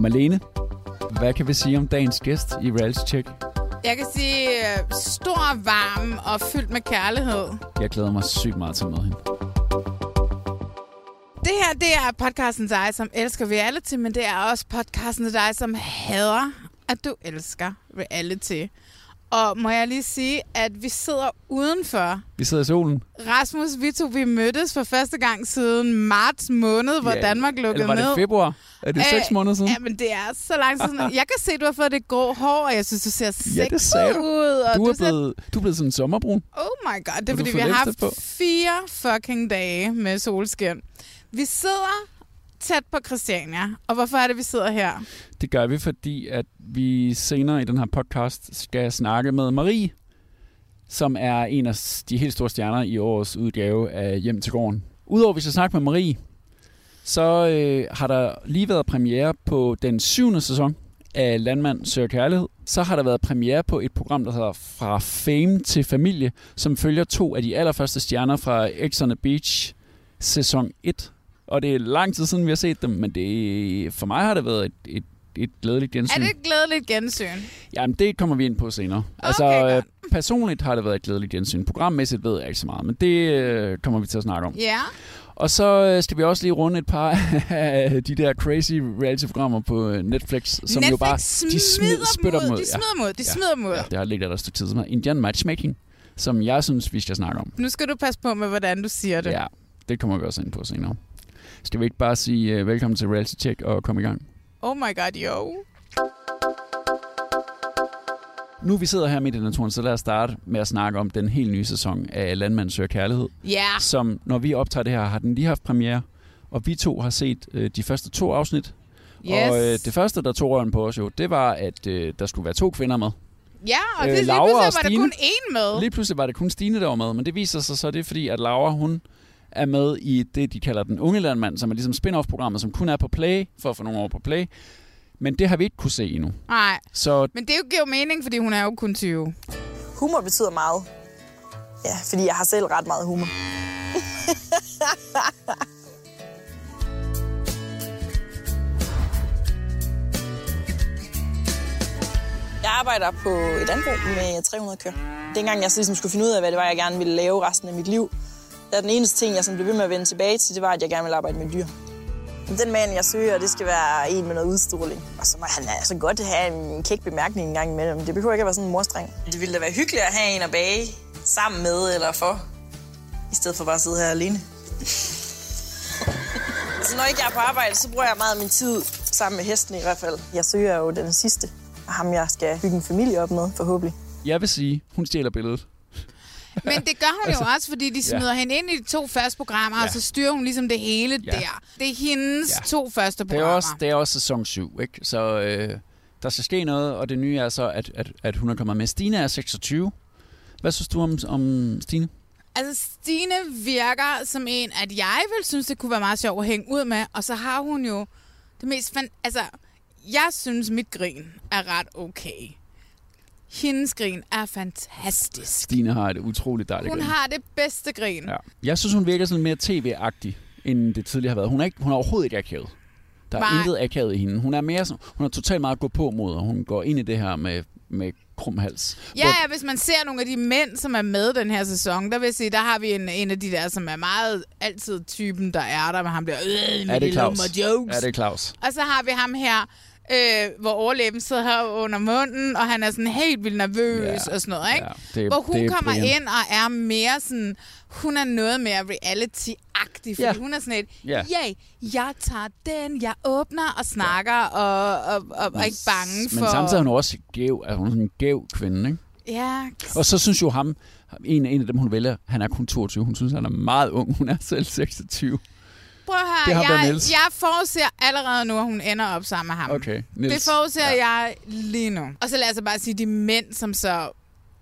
Malene, hvad kan vi sige om dagens gæst i Reality Check? Jeg kan sige øh, stor, varm og fyldt med kærlighed. Jeg glæder mig sygt meget til at møde hende. Det her, det er podcasten til dig, som elsker reality, men det er også podcasten til dig, som hader, at du elsker reality. Og må jeg lige sige, at vi sidder udenfor. Vi sidder i solen. Rasmus, vi to, vi mødtes for første gang siden marts måned, hvor Ja, Danmark lukkede Eller var det ned. februar? Er det seks måneder siden? Ja, men det er så lang tid siden. Jeg kan se, at du har fået det grå hår, og jeg synes, du ser sexet Ja, det sagde du. ud. Og Du er, ser blevet, du er blevet sådan en sommerbrun. Oh my god, det er du fordi, vi har haft på? fire fucking dage med solskin. Vi sidder tæt på Christiania, og hvorfor er det, vi sidder her? Det gør vi, fordi at vi senere i den her podcast skal snakke med Marie, som er en af de helt store stjerner i årets udgave af Hjem til gården. Udover at vi skal snakke med Marie, så øh, har der lige været premiere på den syvende sæson af Landmand søger kærlighed. Så har der været premiere på et program, der hedder Fra Fame til Familie, som følger to af de allerførste stjerner fra X on the Beach sæson 1. Og det er lang tid siden, vi har set dem, men det, for mig har det været et, et, et glædeligt gensyn. Er det et glædeligt gensyn? Jamen, det kommer vi ind på senere. Okay, altså, godt. øh, personligt har det været et glædeligt gensyn. Programmæssigt ved jeg ikke så meget, men det øh, kommer vi til at snakke om. Ja. Og så øh, skal vi også lige runde et par af de der crazy reality-programmer på Netflix, som Netflix jo bare de smider spytter mod, mod. De smider mod, de smider mod. Ja, det har ligget der et stykke tid, som hedder Indian Matchmaking, som jeg synes, vi skal snakke om. Nu skal du passe på med, hvordan du siger det. Ja, det kommer vi også ind på senere. Skal vi ikke bare sige uh, velkommen til Reality Check og komme i gang? Oh my god, yo. Nu vi sidder her midt i naturen, så lad os starte med at snakke om den helt nye sæson af Landmand søger kærlighed. Ja. Som, når vi optager det her, har den lige haft premiere. Og vi to har set øh, de første to afsnit. Yes. Og øh, det første, der tog røven på os jo, det var, at øh, der skulle være to kvinder med. Ja, og Øh, det, lige Laura pludselig var der Stine. kun én med. Lige pludselig var det kun Stine, der var med. Men det viser sig så, det er fordi, at Laura, hun er med i det, de kalder den unge landmand, som er ligesom spin-off-programmet, som kun er på Play, for at få nogle år på Play. Men det har vi ikke kunne se endnu. Nej, Så men det giver jo mening, fordi hun er jo kun 20. Humor betyder meget. Ja, fordi jeg har selv ret meget humor. Jeg arbejder på et landbrug med 300 køer. Dengang jeg så ligesom skulle finde ud af, hvad det var, jeg gerne ville lave resten af mit liv, der er den eneste ting, jeg sådan blev ved med at vende tilbage til, det var, at jeg gerne ville arbejde med dyr. Den mand, jeg søger, det skal være en med noget udstråling. Og så må han altså godt have en kæk bemærkning en gang imellem. Det behøver ikke at være sådan en morstreng. Det ville da være hyggeligt at have en at bage sammen med eller for. I stedet for bare at sidde her alene. så når ikke jeg er på arbejde, så bruger jeg meget af min tid sammen med hesten i hvert fald. Jeg søger jo den sidste. Og ham, jeg skal bygge en familie op med, forhåbentlig. jeg vil sige, hun stjæler billedet. Men det gør hun Altså, jo også, fordi de ja. smider hende ind i de to første programmer, ja. og så styrer hun ligesom det hele Ja. der. Det er hendes Ja. to første Det er, programmer. også, det er også sæson 7, ikke? Så øh, der skal ske noget, og det nye er så, at, at, at hun er kommet med. Stine er 26. Hvad synes du om, om Stine? Altså, Stine virker som en, at jeg vil synes, det kunne være meget sjovt at hænge ud med. Og så har hun jo det mest... Fan- altså, jeg synes, mit grin er ret okay. Hendes grin er fantastisk. Stine har et utroligt dejligt Hun grin. har det bedste grin. Ja. Jeg synes, hun virker sådan mere tv-agtig, end det tidligere har været. Hun er, ikke, hun er overhovedet ikke akavet. Der er Nej. intet akavet i hende. Hun er mere sådan, hun er totalt meget gå på mod, og hun går ind i det her med, med krum hals. Ja, ja, hvis man ser nogle af de mænd, som er med den her sæson, der vil jeg sige, der har vi en, en af de der, som er meget altid typen, der er der, men han bliver øh, er det Claus? jokes. Er det Claus? Og så har vi ham her, øh, hvor overlæben sidder her under munden, og han er sådan helt vildt nervøs Ja. og sådan noget, ikke? Ja, det, hvor hun det er kommer Brian. ind og er mere sådan, hun er noget mere reality-agtig, fordi Ja. hun er sådan et, Ja. ja, jeg tager den, jeg åbner og snakker, og, og, og, og er ikke bange for... Men samtidig er hun også gæv, altså hun er sådan en gæv kvinde, ikke? Ja, Og så synes jo ham, en, en af dem, hun vælger, han er kun 22. Hun synes, han er meget ung. Hun er selv 26. prøv at Det høre, ham der, jeg, Niels. jeg forudser allerede nu, at hun ender op sammen med ham. Okay, Niels. Det forudser ja. jeg lige nu. Og så lad os bare sige, de mænd, som så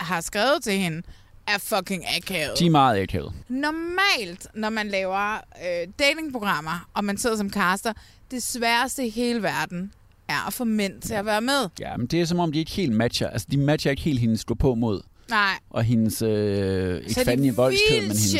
har skrevet til hende, er fucking akavet. De er meget akavet. Normalt, når man laver øh, datingprogrammer, og man sidder som caster, det sværeste i hele verden er at få mænd til at være med. Ja, men det er som om, de ikke helt matcher. Altså, de matcher ikke helt hendes gå på mod, Nej. og hendes, øh, ikke Så de voldsked, men hendes...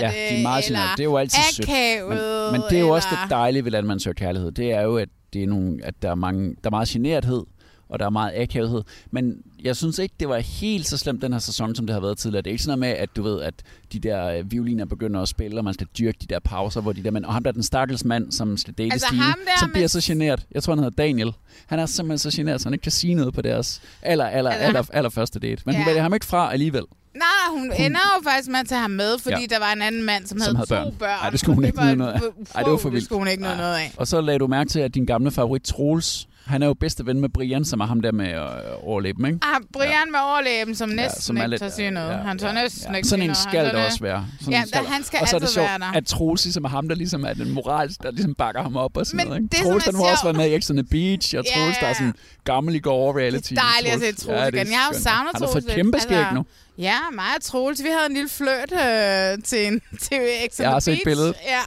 Ja, de er meget generede. Det er jo altid sødt. Men, men det er jo også eller- det dejlige ved Landmand Søger Kærlighed. Det er jo, at, det er nogle, at der, er mange, der er meget generethed, og der er meget akavethed. Men jeg synes ikke, det var helt så slemt den her sæson, som det har været tidligere. Det er ikke sådan noget med, at du ved, at de der øh, violiner begynder at spille, og man skal dyrke de der pauser, hvor de der mænd... Og ham der er den stakkels mand, som skal date Altså Stine, der som bliver så generet. Jeg tror, han hedder Daniel. Han er simpelthen så generet, så han ikke kan sige noget på deres aller, aller, Altså, aller, aller første date. Men ja. hun vælger ham ikke fra alligevel. Nej, hun, ender jo faktisk med at tage ham med, fordi Ja. der var en anden mand, som, Som havde, havde to børn. børn. Ej, det skulle hun ikke noget af. Ej, det var for Det vildt. skulle hun ikke Ej. noget af. Og så lagde du mærke til, at din gamle favorit Troels, han er jo bedste ven med Brian, som er ham der med øh, overlæben, ikke? Ah, Brian ja. med overlæben, som næsten som er ikke lidt- tør sige noget. ja, han tør ja, næsten ja. ikke Sådan en skal tør også være. Sådan Ja, en skal han skal og så er det sjovt, være at Troels ligesom er ham, der ligesom er den moralsk, der ligesom bakker ham op og sådan Men noget. Ikke? det, som Troels, den har også været med i X on the Beach, og Ja, Troels, der er ja. sådan gammel i går reality. Det er dejligt at se Troels det er igen. Jeg har jo savnet Han har fået Troels kæmpe skæg Altså, nu. Ja, mig og Troels, vi havde en lille fløjt øh, til, en, til X Jeg har set billedet. Ja,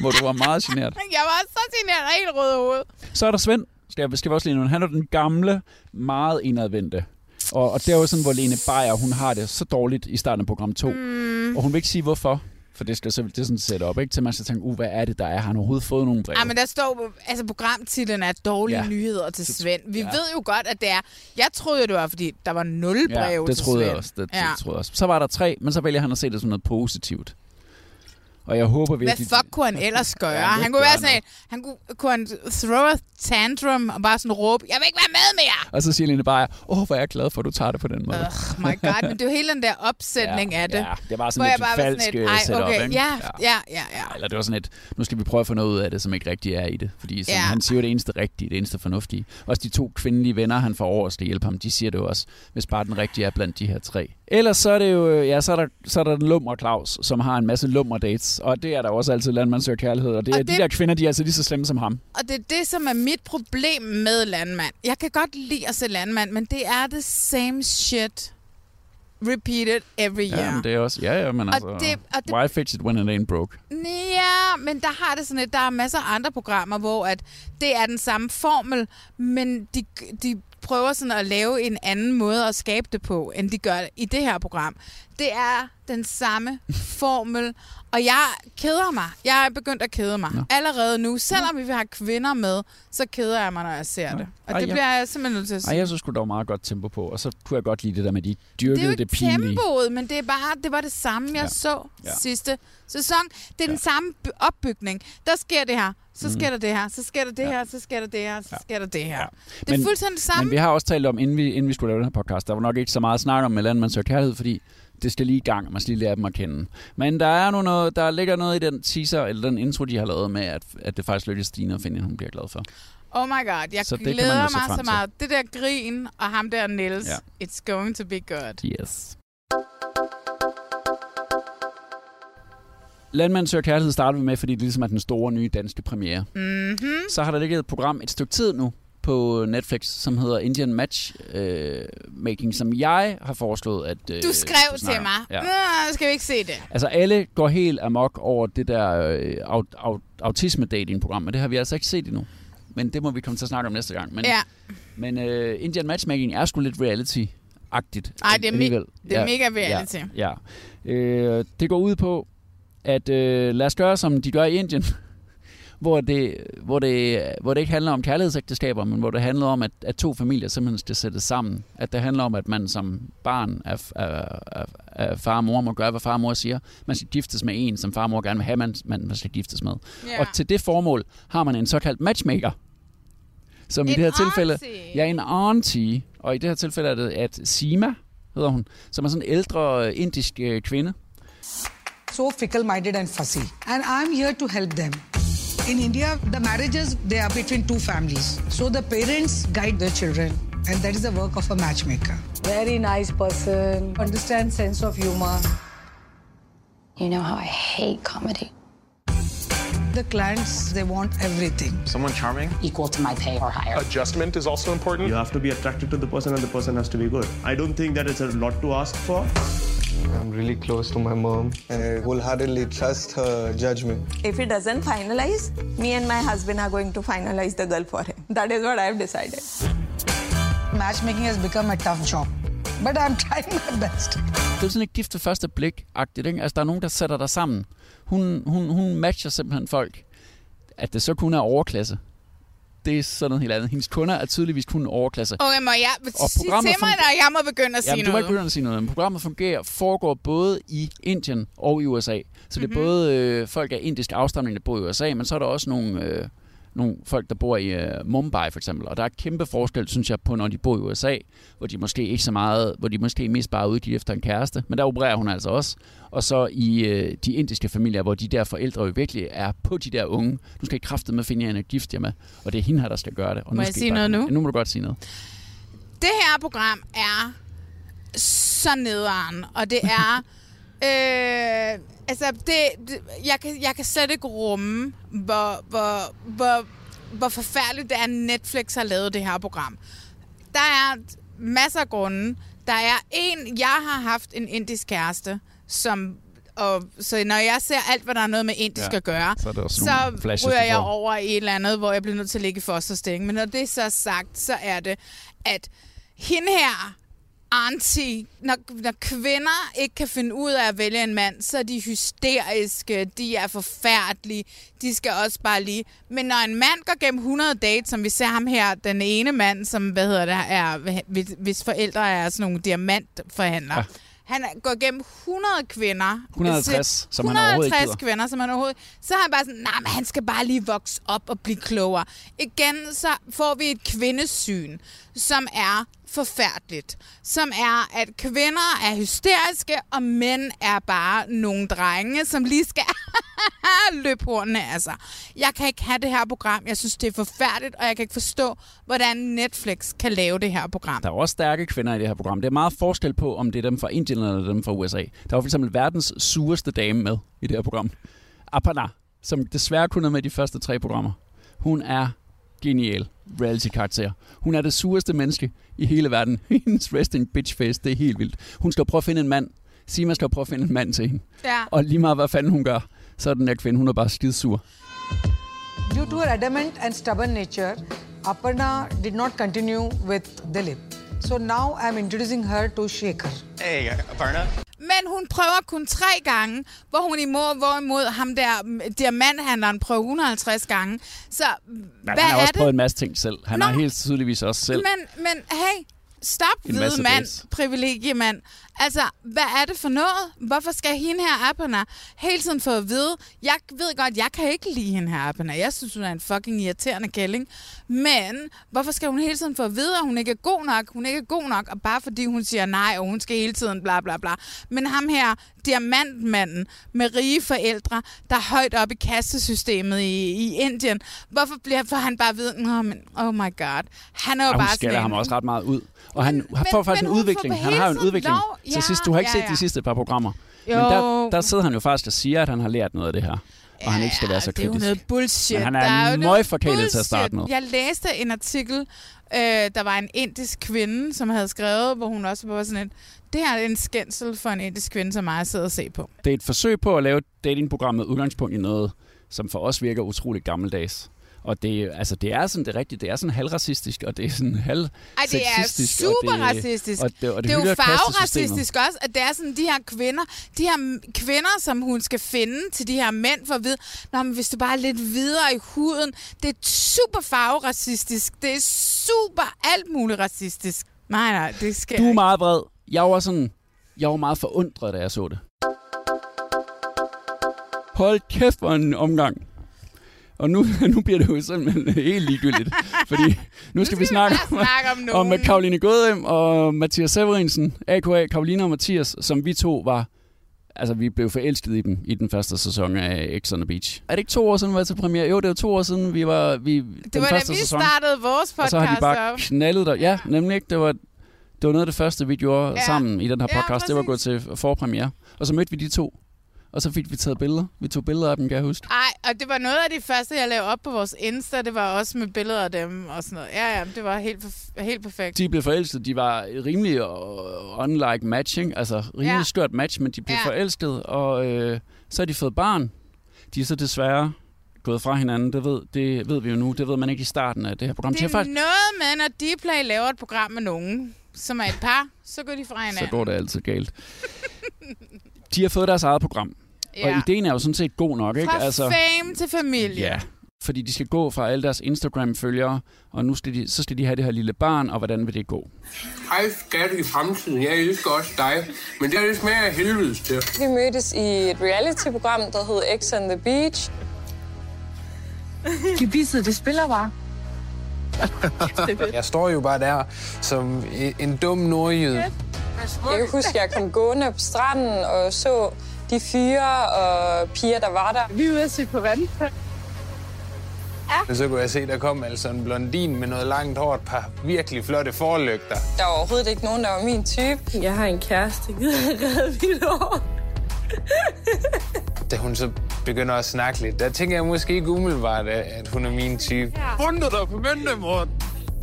Hvor du var meget generet. jeg var så generet og helt rød i hovedet. Så er der Svend, skal, jeg, skal vi også lige nu. Han er den gamle, meget indadvendte. Og, og det er jo sådan, hvor Lene Beyer, hun har det så dårligt i starten af program 2. Mm. Og hun vil ikke sige, hvorfor. For det skal så det er sådan set op, ikke? Til man skal tænke, uh, hvad er det, der er? Har han overhovedet fået nogle breve? Ja, men der står, altså programtitlen er dårlige Ja. nyheder til Svend. Vi Ja. ved jo godt, at det er... Jeg troede det var, fordi der var nul brev ja, det til troede Svend. jeg også. Det, det ja. troede jeg også. Så var der tre, men så vælger han at se det som noget positivt. Og jeg håber Hvad virkelig... fuck kunne han ellers gøre? Ja, det han kunne være han sådan et, han kunne, kunne han throw a tantrum og bare sådan råbe, jeg vil ikke være med mere! Og så siger Lene Beyer, åh, oh, hvor er jeg glad for, at du tager det på den måde. Oh my god, men det er jo hele den der opsætning ja, af det. Ja, det var sådan bare var falsk sådan et, ej, setup, okay, ikke? ja, ja, ja, ja. Eller det var sådan et, nu skal vi prøve at få noget ud af det, som ikke rigtig er i det. Fordi som Ja. han siger jo det eneste rigtige, det eneste fornuftige. Også de to kvindelige venner, han får over skal hjælpe ham, de siger det jo også, hvis bare den rigtige er blandt de her tre. Ellers så er det jo, øh, ja, så er der, så er der den lummer Claus, som har en masse lummer dates. Og det er der også altid landmand søger kærlighed. Og det er Og de det- der kvinder, de er altså lige så slemme som ham. Og det er det, som er mit problem med Landmand. Jeg kan godt lide at se Landmand, men det er the same shit repeated every year. Ja, men det er også, ja, ja, men Og altså, det- og det- why fix it when it ain't broke? Ja, men der har det sådan et, der er masser af andre programmer, hvor at det er den samme formel, men de, de prøver sådan at lave en anden måde at skabe det på, end de gør i det her program. Det er den samme formel, og jeg keder mig. Jeg er begyndt at kede mig. Nå. Allerede nu, selvom vi har kvinder med, så keder jeg mig, når jeg ser det. Og Ej, det jeg- bliver jeg simpelthen nødt til at sige. Ej, jeg synes var meget godt tempo på, og så kunne jeg godt lide det der med, at de det er jo dyrkede ikke det, pinlige. tempoet, men det er bare, det var det samme, jeg Ja. så Ja. sidste sæson. Det er den Ja. samme by- opbygning. Der sker det her, så sker der det her, så sker der det Ja. her, så sker der det her, så sker der det her. Ja. Det er Men- fuldstændig det samme. Men vi har også talt om, inden vi, inden vi skulle lave den her podcast, der var nok ikke så meget at snakke om Landmand Søger Kærlighed, fordi det skal lige i gang, man skal lige lære dem at kende. Men der er nu noget, der ligger noget i den teaser, eller den intro, de har lavet med, at, at det faktisk lykkes Stine at finde en, hun bliver glad for. Oh my god, jeg Så glæder mig så til. meget. Det der grin og ham der Niels, ja. it's going to be good. Yes. Landmand søger kærlighed starter vi med, fordi det ligesom er den store nye danske premiere. Mm-hmm. Så har der ligget et program et stykke tid nu på Netflix, som hedder Indian Match øh, Making, som jeg har foreslået, at øh, Du skrev til mig, Ja. Nå, skal vi ikke se det? Altså alle går helt amok over det der øh, aut- aut- autisme-dating-program, og det har vi altså ikke set endnu. Men det må vi komme til at snakke om næste gang. Men, Ja, men øh, Indian Matchmaking er sgu lidt reality-agtigt. Ej, det er me- alligevel. det er mega reality. Ja. ja. Øh, det går ud på, at øh, lad os gøre, som de gør i Indien. Hvor det, hvor, det, hvor det ikke handler om kærlighedsægteskaber, men hvor det handler om, at, at to familier simpelthen skal sættes sammen. At det handler om, at man som barn af, af, af, af far og mor må gøre, hvad far og mor siger. Man skal giftes med en, som far og mor gerne vil have, man, man, skal giftes med. Ja. Og til det formål har man en såkaldt matchmaker. Som i En det her tilfælde... auntie. Ja, en auntie. Og i det her tilfælde er det, at Sima, hedder hun, som er sådan en ældre øh, indisk øh, kvinde, so fickle-minded and fussy. And I'm here to help them. In India, the marriages, they are between two families. So the parents guide their children. And that is the work of a matchmaker. Very nice person, understands sense of humor. You know how I hate comedy. The clients, they want everything. Someone charming. Equal to my pay or higher. Adjustment is also important. You have to be attracted to the person and the person has to be good. I don't think that it's a lot to ask for. I'm really close to my mom and I wholeheartedly trust her judgment. If he doesn't finalize, me and my husband are going to finalize the girl for him. That is what I've decided. Matchmaking has become a tough job. But I'm trying my best. det er sådan et gift ved første blik-agtigt. Ikke? Altså, der er nogen, der sætter dig sammen. Hun, hun, hun matcher simpelthen folk. At det så kun er overklasse, det er sådan noget helt andet. Hendes kunder er tydeligvis kun overklasse. Okay, må jeg Og sige til mig, når jeg må begynde at sige Jamen, du må noget? ikke begynde at sige noget. Men programmet fungerer, foregår både i Indien og i USA. Så det er Mhm. både øh, folk af indisk afstamning, der bor i USA, men så er der også nogle, øh, nogle folk, der bor i øh, Mumbai for eksempel. Og der er kæmpe forskel, synes jeg, på når de bor i USA, hvor de måske ikke så meget, hvor de måske mest bare er ude efter en kæreste. Men der opererer hun altså også. Og så i øh, de indiske familier, hvor de der forældre jo virkelig er på de der unge. Du skal ikke med at finde jer en at gifte jer med. Og det er hende her, der skal gøre det. Og Må jeg skal I sige noget nu? Ja, nu må du godt sige noget. Det her program er så nederen, og det er... øh, altså, det, det, jeg, kan, jeg kan slet ikke rumme, hvor, hvor, hvor, hvor forfærdeligt det er, at Netflix har lavet det her program. Der er masser af grunde. Der er en, jeg har haft en indisk kæreste, som... Og, så når jeg ser alt, hvad der er noget med indisk Ja, at gøre, så er så flashes, ryger jeg over i et eller andet, hvor jeg bliver nødt til at ligge i fosterstilling. Men når det så er sagt, så er det, at hende her, auntie, når, når kvinder ikke kan finde ud af at vælge en mand, så er de hysteriske, de er forfærdelige, de skal også bare lige... Men når en mand går gennem 100 dates, som vi ser ham her, den ene mand, som, hvad hedder det, er, hvis, forældre er sådan nogle diamantforhandlere, ja. han er- går gennem 100 kvinder. 150, som han overhovedet 150 kvinder, som han overhovedet... Så har han bare sådan, nej, men han skal bare lige vokse op og blive klogere. Igen, så får vi et kvindesyn, som er forfærdeligt. Som er, at kvinder er hysteriske, og mænd er bare nogle drenge, som lige skal løbe hornene af sig. Jeg kan ikke have det her program. Jeg synes, det er forfærdeligt, og jeg kan ikke forstå, hvordan Netflix kan lave det her program. Der er også stærke kvinder i det her program. Det er meget forskel på, om det er dem fra Indien eller dem fra USA. Der var for eksempel verdens sureste dame med i det her program. Aparna, som desværre kun er med i de første tre programmer. Hun er genial reality-karakter. Hun er det sureste menneske i hele verden. Hendes resting bitch face, det er helt vildt. Hun skal prøve at finde en mand. Sima skal prøve at finde en mand til hende. Ja. Og lige meget hvad fanden hun gør, så er den der kvinde, hun er bare skidsur. Due to her adamant and stubborn nature, Aparna did not continue with Dilip. So now I'm introducing her to Shekhar. Hey, Aparna. Men hun prøver kun tre gange, hvor hun imod, hvorimod ham der mm, diamanthandleren prøver 150 gange. Så Men hvad han har er også det? prøvet en masse ting selv. Han Nå. har helt tydeligvis også selv. Men, men hey, stop, hvide mand, privilegiemand. Altså, hvad er det for noget? Hvorfor skal hende her Apana hele tiden få at vide? Jeg ved godt, jeg kan ikke lide hende her Apana. Jeg synes, hun er en fucking irriterende kælling. Men hvorfor skal hun hele tiden få at vide, at hun ikke er god nok? Hun ikke er god nok, og bare fordi hun siger nej, og hun skal hele tiden bla bla bla. Men ham her, diamantmanden med rige forældre, der er højt op i kastesystemet i, i Indien. Hvorfor bliver for han bare vide, Nå, men, oh my god. Han er jo Og hun bare sådan skælder en- ham også ret meget ud. Og han men- får faktisk men en udvikling. Han har jo en udvikling lov. til Ja, sidst. Du har ikke ja, set ja. de sidste par programmer. Jo. Men der, der sidder han jo faktisk og siger, at han har lært noget af det her. Og han ikke skal være så det er jo kritisk. noget bullshit. Men han er, er møgforkælet til at starte med. Jeg læste en artikel, øh, der var en indisk kvinde, som havde skrevet, hvor hun også var sådan et, det her er en skændsel for en indisk kvinde, som mig sidder og se på. Det er et forsøg på at lave et datingprogram med udgangspunkt i noget, som for os virker utroligt gammeldags. Og det, altså, det er sådan det rigtige, det er sådan halvracistisk, og det er sådan halv Ej, det er super racistisk. Og det, og det, det er jo farveracistisk også, at det er sådan de her kvinder, de her kvinder, som hun skal finde til de her mænd for at vide, Nå, men hvis du bare er lidt videre i huden, det er super farveracistisk, det er super alt muligt racistisk. Nej, nej, det skal Du er meget vred. Jeg var sådan, jeg var meget forundret, da jeg så det. Hold kæft, hvor en omgang. Og nu, nu bliver det jo simpelthen helt ligegyldigt. fordi nu skal vi snakke om, snakke om om Karoline Godem og Mathias Severinsen, a.k.a. Karoline og Mathias, som vi to var... Altså, vi blev forelsket i dem i den første sæson af X on the Beach. Er det ikke to år siden, vi var til premiere? Jo, det var to år siden, vi var... Vi, Det den var da første vi sæson. startede vores podcast Og så har de bare op. knaldet der. Ja, nemlig ikke. Det var, det var noget af det første, vi gjorde Ja. ja. sammen i den her Ja, podcast. det var gået til forpremiere. Og så mødte vi de to. Og så fik vi taget billeder. Vi tog billeder af dem, kan jeg huske. Ej, og det var noget af det første, jeg lavede op på vores Insta. Det var også med billeder af dem og sådan noget. Ja, ja, det var helt, helt perfekt. De blev forelsket. De var rimelig uh, unlike matching. Altså rimelig Ja. skørt match, men de blev Ja. forelsket. Og øh, så har de fået barn. De er så desværre gået fra hinanden. Det ved, det ved vi jo nu. Det ved man ikke i starten af det her program. Det De er faktisk, noget med, når Dplay laver et program med nogen, som er et par, så går de fra hinanden. så går det altid galt. De har fået deres eget program. Ja. Og ideen er jo sådan set god nok, ikke? Fra altså, fame til familie. Ja, fordi de skal gå fra alle deres Instagram-følgere, og nu skal de, så skal de have det her lille barn, og hvordan vil det gå? Hej skat i fremtiden. Jeg elsker også dig. Men det er det smager af helvedes til. Vi mødtes i et reality-program, der hed X on the Beach. Gebisset, det spiller bare. Jeg står jo bare der som en dum nordjyd. Jeg kan huske, at jeg kom gående på stranden og så de fyre og piger, der var der. Vi er ude at se på vand. Og så kunne jeg se, der kom altså en blondin med noget langt hår, et par virkelig flotte forlygter. Der var overhovedet ikke nogen, der var min type. Jeg har en kæreste, gider jeg redde mit hår. Da hun så begynder at snakke lidt, der tænker jeg måske ikke umiddelbart, at at hun er min type. Ja. Fundet dig på Møntemort.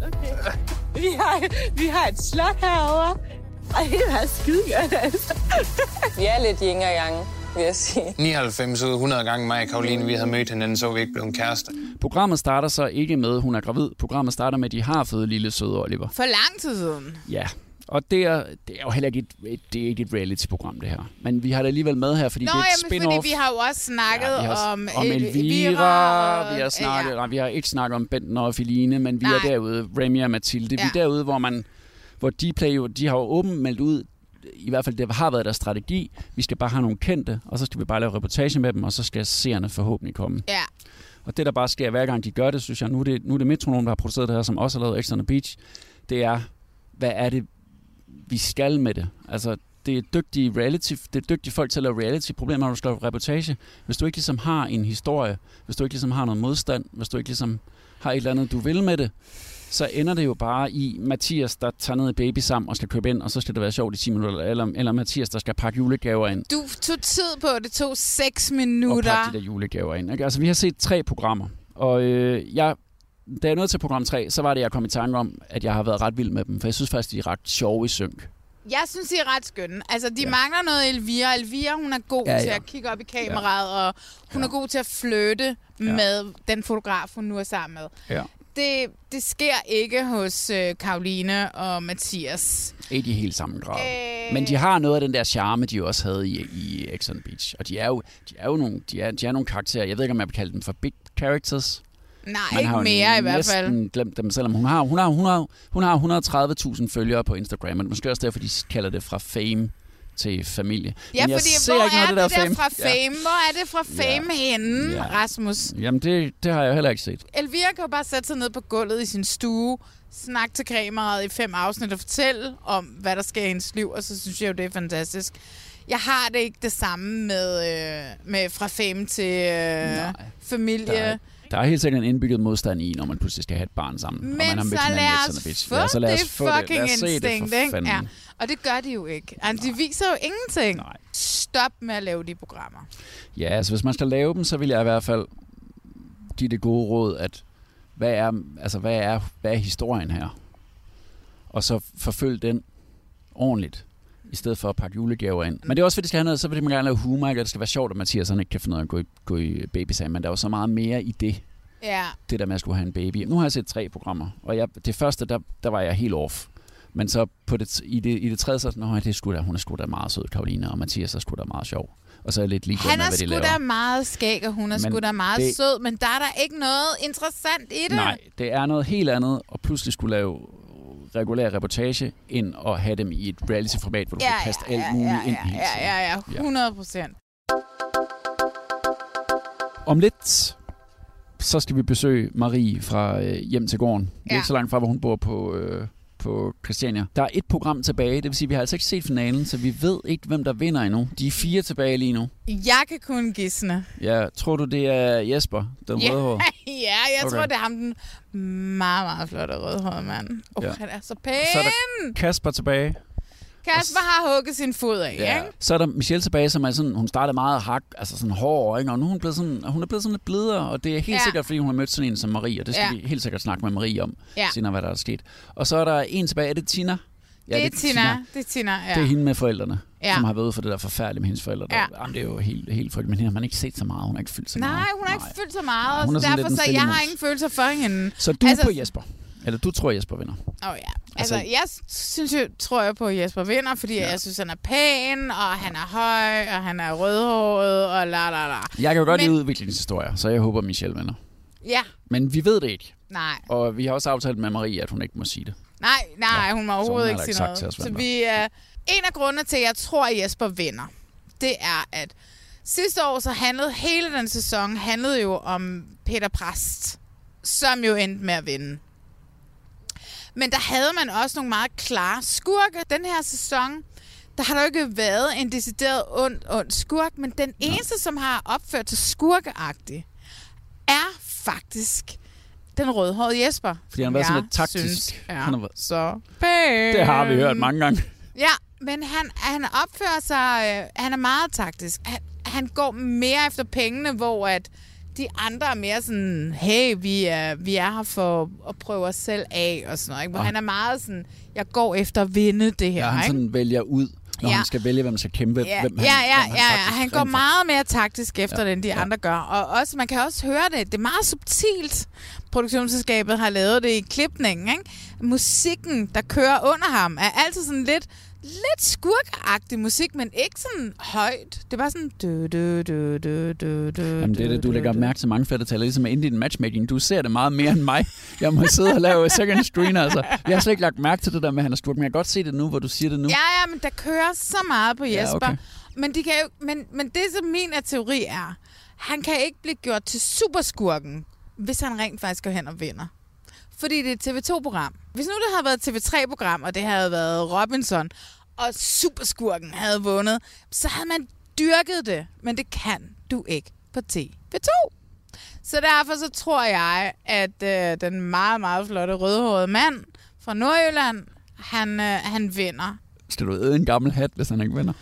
Okay. Vi har, vi har et slot herovre. Ej, det var skide altså. Vi er lidt yin og yang, vil jeg sige. 99 ud af 100 gange mig og Karoline, vi havde mødt hinanden, så vi ikke blevet kærester. Programmet starter så ikke med, at hun er gravid. Programmet starter med, at de har fået lille søde Oliver. For lang tid siden. Ja, og det er, det er jo heller ikke et, et, det er ikke et reality-program, det her. Men vi har det alligevel med her, fordi Nå, det er et jamen, spin-off. fordi vi har jo også snakket Ja, vi har, om, om Elvira, Elvira vi har snakket, Ja. nej, vi har ikke snakket om Benten og Feline, men vi Nej. er derude, Remy og Mathilde, vi Ja. er derude, hvor man, hvor Dplay jo, de har jo åbent meldt ud, i hvert fald det har været deres strategi, vi skal bare have nogle kendte, og så skal vi bare lave reportage med dem, og så skal seerne forhåbentlig komme. Ja. Og det, der bare sker hver gang de gør det, synes jeg, nu er det, nu er det Metronom, der har produceret det her, som også har lavet the Beach, det er, hvad er det, vi skal med det? Altså, det er dygtige reality, det er dygtige folk til at lave reality. Problemet er, når du skal lave reportage. Hvis du ikke ligesom har en historie, hvis du ikke ligesom har noget modstand, hvis du ikke ligesom har et eller andet, du vil med det, så ender det jo bare i Mathias, der tager ned i baby sammen og skal købe ind, og så skal det være sjovt i 10 minutter, eller, eller Mathias, der skal pakke julegaver ind. Du tog tid på, det tog 6 og minutter. pakke de der julegaver ind. Ikke? Altså, vi har set tre programmer, og øh, jeg, da jeg nåede til program 3, så var det, jeg kom i tanke om, at jeg har været ret vild med dem, for jeg synes faktisk, de er ret sjove i synk. Jeg synes, de er ret skønne. Altså, de ja. mangler noget Elvira. Elvira, hun er god ja, ja. til at kigge op i kameraet, ja. og hun ja. er god til at flytte ja. med den fotograf, hun nu er sammen med. Ja. Det, det sker ikke hos øh, Karoline og Mathias. Ikke i helt samme grad. Øh... Men de har noget af den der charme, de også havde i, i X on Beach. Og de er jo, de er jo nogle, de er, de er nogle karakterer. Jeg ved ikke, om jeg vil kalde dem for big characters. Nej, Man ikke har mere i hvert fald. næsten glemt dem, selvom hun har, hun har, hun har, hun har 130.000 følgere på Instagram. Er måske også derfor, de kalder det fra fame til familie. Ja, Men jeg fordi ser hvor ikke noget er det der, fame. fra fame? Ja. Hvor er det fra fame ja. henne, Ja. Rasmus? Jamen, det, det har jeg heller ikke set. Elvira kan jo bare sætte sig ned på gulvet i sin stue, snakke til kameraet i fem afsnit og fortælle om, hvad der sker i hendes liv, og så synes jeg jo, det er fantastisk. Jeg har det ikke det samme med, øh, med fra fame til øh, familie. Der er, der er helt sikkert en indbygget modstand i, når man pludselig skal have et barn sammen. og man Men har så lad os Beach. få Ja, så lad os det få det. fucking det instinkt, ikke? fanden. Ja. Og det gør de jo ikke. Altså, de viser jo ingenting. Nej. Stop med at lave de programmer. Ja, altså hvis man skal lave dem, så vil jeg i hvert fald give det gode råd, at hvad er, altså, hvad er, hvad er historien her? Og så forfølg den ordentligt, i stedet for at pakke julegaver ind. Men det er også, fordi det skal have noget, så vil man gerne lave humor, og det skal være sjovt, at Mathias han ikke kan finde af at gå i, gå i babysang, men der er jo så meget mere i det. Ja. det der med at skulle have en baby. Nu har jeg set tre programmer, og jeg, det første, der, der var jeg helt off. Men så på det, i, det, i det tredje, så Nå, det er sgu da, hun er sgu da meget sød, Karoline, og Mathias er sgu da meget sjov. Og så er jeg lidt ligeglad Han med, er hvad de sgu laver. da meget skæg, og hun er Men sgu da meget det- sød, men der er der ikke noget interessant i det. Nej, det er noget helt andet, og pludselig skulle lave regulær reportage, end at have dem i et reality-format, hvor du Ja, kan kaste ja, alt ja, muligt ja, ind ja, i hele ja, ja, ja, 100 procent. Om lidt, så skal vi besøge Marie fra øh, Hjem til Gården. Det er Ja. ikke så langt fra, hvor hun bor på, øh, på Christiania. Der er et program tilbage, det vil sige, at vi har altså ikke set finalen, så vi ved ikke, hvem der vinder endnu. De er fire tilbage lige nu. Jeg kan kun gisne. Ja, tror du, det er Jesper, den Ja, rødhårede? ja, jeg Okay. tror, det er ham, den meget, meget flotte rødhårede mand. Åh, Ja. oh, han er så pæn. Så er der Kasper tilbage. Kasper har hugget sin fod af, Ja. ikke? Så er der Michelle tilbage, som er sådan, hun startede meget hak, altså sådan hård, ikke? og nu er hun blevet sådan, hun er blevet sådan lidt blidere, og det er helt Ja. ja. sikkert, fordi hun har mødt sådan en som Marie, og det skal Ja. ja. vi helt sikkert snakke med Marie om, Ja. senere, hvad der er sket. Og så er der en tilbage, er det Tina? det er Tina. Det er Tina, ja. Det er hende med forældrene, Ja. ja. som har været ude for det der forfærdelige med hendes forældre. Ja. Ja. Jamen, det er jo helt, helt frygteligt, men hende har man ikke set så meget, hun har ikke fyldt så Nej, meget. hun har ikke fyldt så meget, Nej, og er derfor så jeg har ingen følelser for hende. Så du Altså- er på Jesper? Eller du tror, Jesper vinder? Åh oh, ja. Altså, Altså- jeg synes jo, tror jeg på, at Jesper vinder, fordi ja. jeg synes, han er pæn, og han er høj, og han er rødhåret, og la la la. Jeg kan jo godt Men- lide udviklingshistorier, så jeg håber, Michelle vinder. Ja, Men vi ved det ikke. nej. Og vi har også aftalt med Marie, at hun ikke må sige det. Nej, nej, ja, hun må overhovedet ikke sige noget. Så vi, uh, en af grundene til, at jeg tror, at Jesper vinder, det er, at sidste år så handlede hele den sæson handlede jo om Peter Præst, som jo endte med at vinde. Men der havde man også nogle meget klare skurke. Den her sæson, der har der jo ikke været en decideret ond, ond skurk, men den eneste, som har opført sig skurkeagtig, er faktisk den rødhårede Jesper. Fordi han været sådan lidt taktisk. Synes er Han været- så pæn. Det har vi hørt mange gange. Ja, men han, han opfører sig... Øh, han er meget taktisk. Han, han går mere efter pengene, hvor at de andre er mere sådan, hey, vi er, vi er her for at prøve os selv af, og sådan noget. Ikke? Hvor Og- han er meget sådan, jeg går efter at vinde det her. Ja, han ikke? sådan vælger ud, når Ja. han skal vælge, hvem der skal kæmpe. Ja, hvem ja, ja, ja, hvem ja. faktisk Han går meget mere taktisk efter Ja, ja, den, de ja. andre gør. Og også, man kan også høre det. Det er meget subtilt. Produktionsselskabet har lavet det i klipningen. Ikke? Musikken, der kører under ham, er altid sådan lidt lidt skurkagtig musik, men ikke sådan højt. Det er bare sådan... Du, du, du, du, du, du, Jamen, det er det, du lægger mærke til mange flere detaljer, ligesom med Indian Matchmaking. Du ser det meget mere end mig. Jeg må sidde og lave second screen, altså. Jeg har slet ikke lagt mærke til det der med, at han er skurk, men jeg kan godt se det nu, hvor du siger det nu. Ja, ja, men der kører så meget på Ja, Jesper. okay. men, de kan jo, men, men det, som min er teori er, han kan ikke blive gjort til superskurken, hvis han rent faktisk går hen og vinder. Fordi det er et TV2-program. Hvis nu det havde været et TV3-program, og det havde været Robinson, og superskurken havde vundet, så havde man dyrket det. Men det kan du ikke på TV2. Så derfor så tror jeg, at øh, den meget, meget flotte rødhårede mand fra Nordjylland, han, øh, han vinder. Skal du æde en gammel hat, hvis han ikke vinder?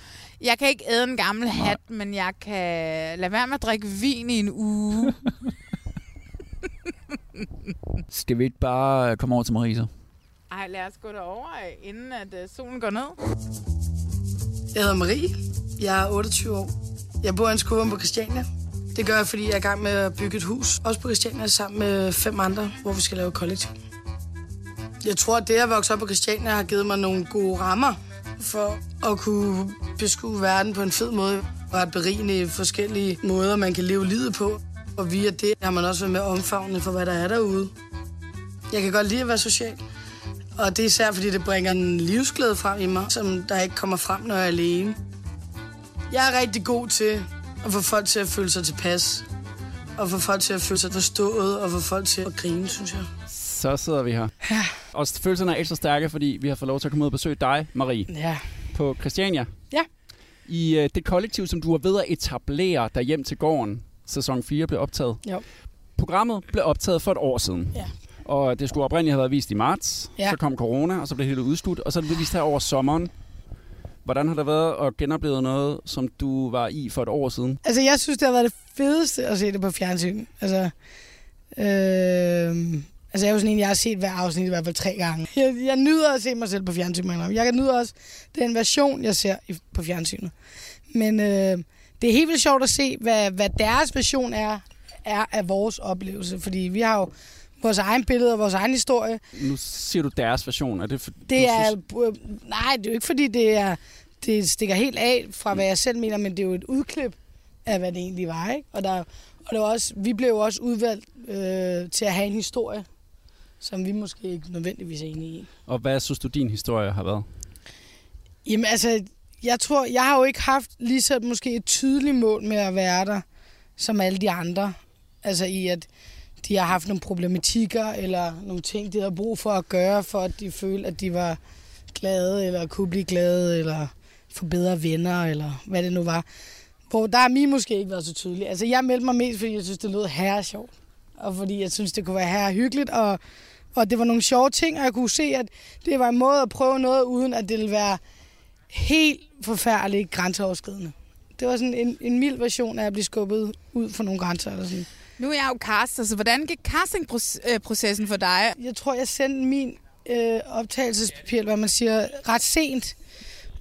Jeg kan ikke æde en gammel hat, men jeg kan lade være med at drikke vin i en uge. Skal vi ikke bare øh, komme over til Marie så? Ej, lad os gå derover, øh, inden at uh, solen går ned. Jeg hedder Marie. Jeg er 28 år. Jeg bor i en skole på Christiania. Det gør jeg, fordi jeg er i gang med at bygge et hus. Også på Christiania sammen med fem andre, hvor vi skal lave kollektiv. Jeg tror, at det at vokse op på Christiania har givet mig nogle gode rammer for at kunne beskue verden på en fed måde. Og at berigende i forskellige måder, man kan leve livet på. Og via det har man også været med omfavnende for, hvad der er derude. Jeg kan godt lide at være social. Og det er især, fordi det bringer en livsglæde frem i mig, som der ikke kommer frem, når jeg er alene. Jeg er rigtig god til at få folk til at føle sig tilpas. Og få folk til at føle sig forstået, og få folk til at grine, synes jeg. Så sidder vi her. Ja. Og følelserne er ekstra stærke, fordi vi har fået lov til at komme ud og besøge dig, Marie, Ja. på Christiania. Ja. I øh, det kollektiv, som du er ved at etablere der hjem til gården, sæson 4 blev optaget. Jo. Programmet blev optaget for et år siden. Ja. Og det skulle oprindeligt have været vist i marts. Ja. Så kom corona, og så blev det hele udskudt. Og så er det vist her over sommeren. Hvordan har det været at genopleve noget, som du var i for et år siden? Altså, jeg synes, det har været det fedeste at se det på fjernsyn. Altså, øh, altså jeg er jo sådan en, jeg har set hver afsnit i hvert fald tre gange. Jeg, jeg nyder at se mig selv på fjernsyn. Jeg nyder også den version, jeg ser i, på fjernsynet. Men øh, det er helt vildt sjovt at se, hvad, hvad deres version er er af vores oplevelse. Fordi vi har jo vores egen billede og vores egen historie. Nu siger du deres version. Er det, for, Det er, Synes, nej, det er jo ikke fordi, det, er, det stikker helt af fra, hvad jeg selv mener, men det er jo et udklip af, hvad det egentlig var. Ikke? Og, der, og det var også, vi blev jo også udvalgt øh, til at have en historie, som vi måske ikke nødvendigvis er enige i. og hvad synes du, din historie har været? Jamen altså, jeg tror, jeg har jo ikke haft lige så måske et tydeligt mål med at være der, som alle de andre. Altså i, at de har haft nogle problematikker, eller nogle ting, de har brug for at gøre, for at de følte, at de var glade, eller kunne blive glade, eller få bedre venner, eller hvad det nu var. Hvor der har min måske ikke været så tydelig. Altså jeg meldte mig mest, fordi jeg synes, det lød herre sjovt. Og fordi jeg synes, det kunne være herre hyggeligt, og, og det var nogle sjove ting, og jeg kunne se, at det var en måde at prøve noget, uden at det ville være helt forfærdeligt grænseoverskridende. Det var sådan en, en mild version af at blive skubbet ud for nogle grænser. Eller sådan. Nu er jeg jo caster, så hvordan gik castingprocessen for dig? Jeg tror, jeg sendte min øh, optagelsespapir, eller hvad man siger, ret sent.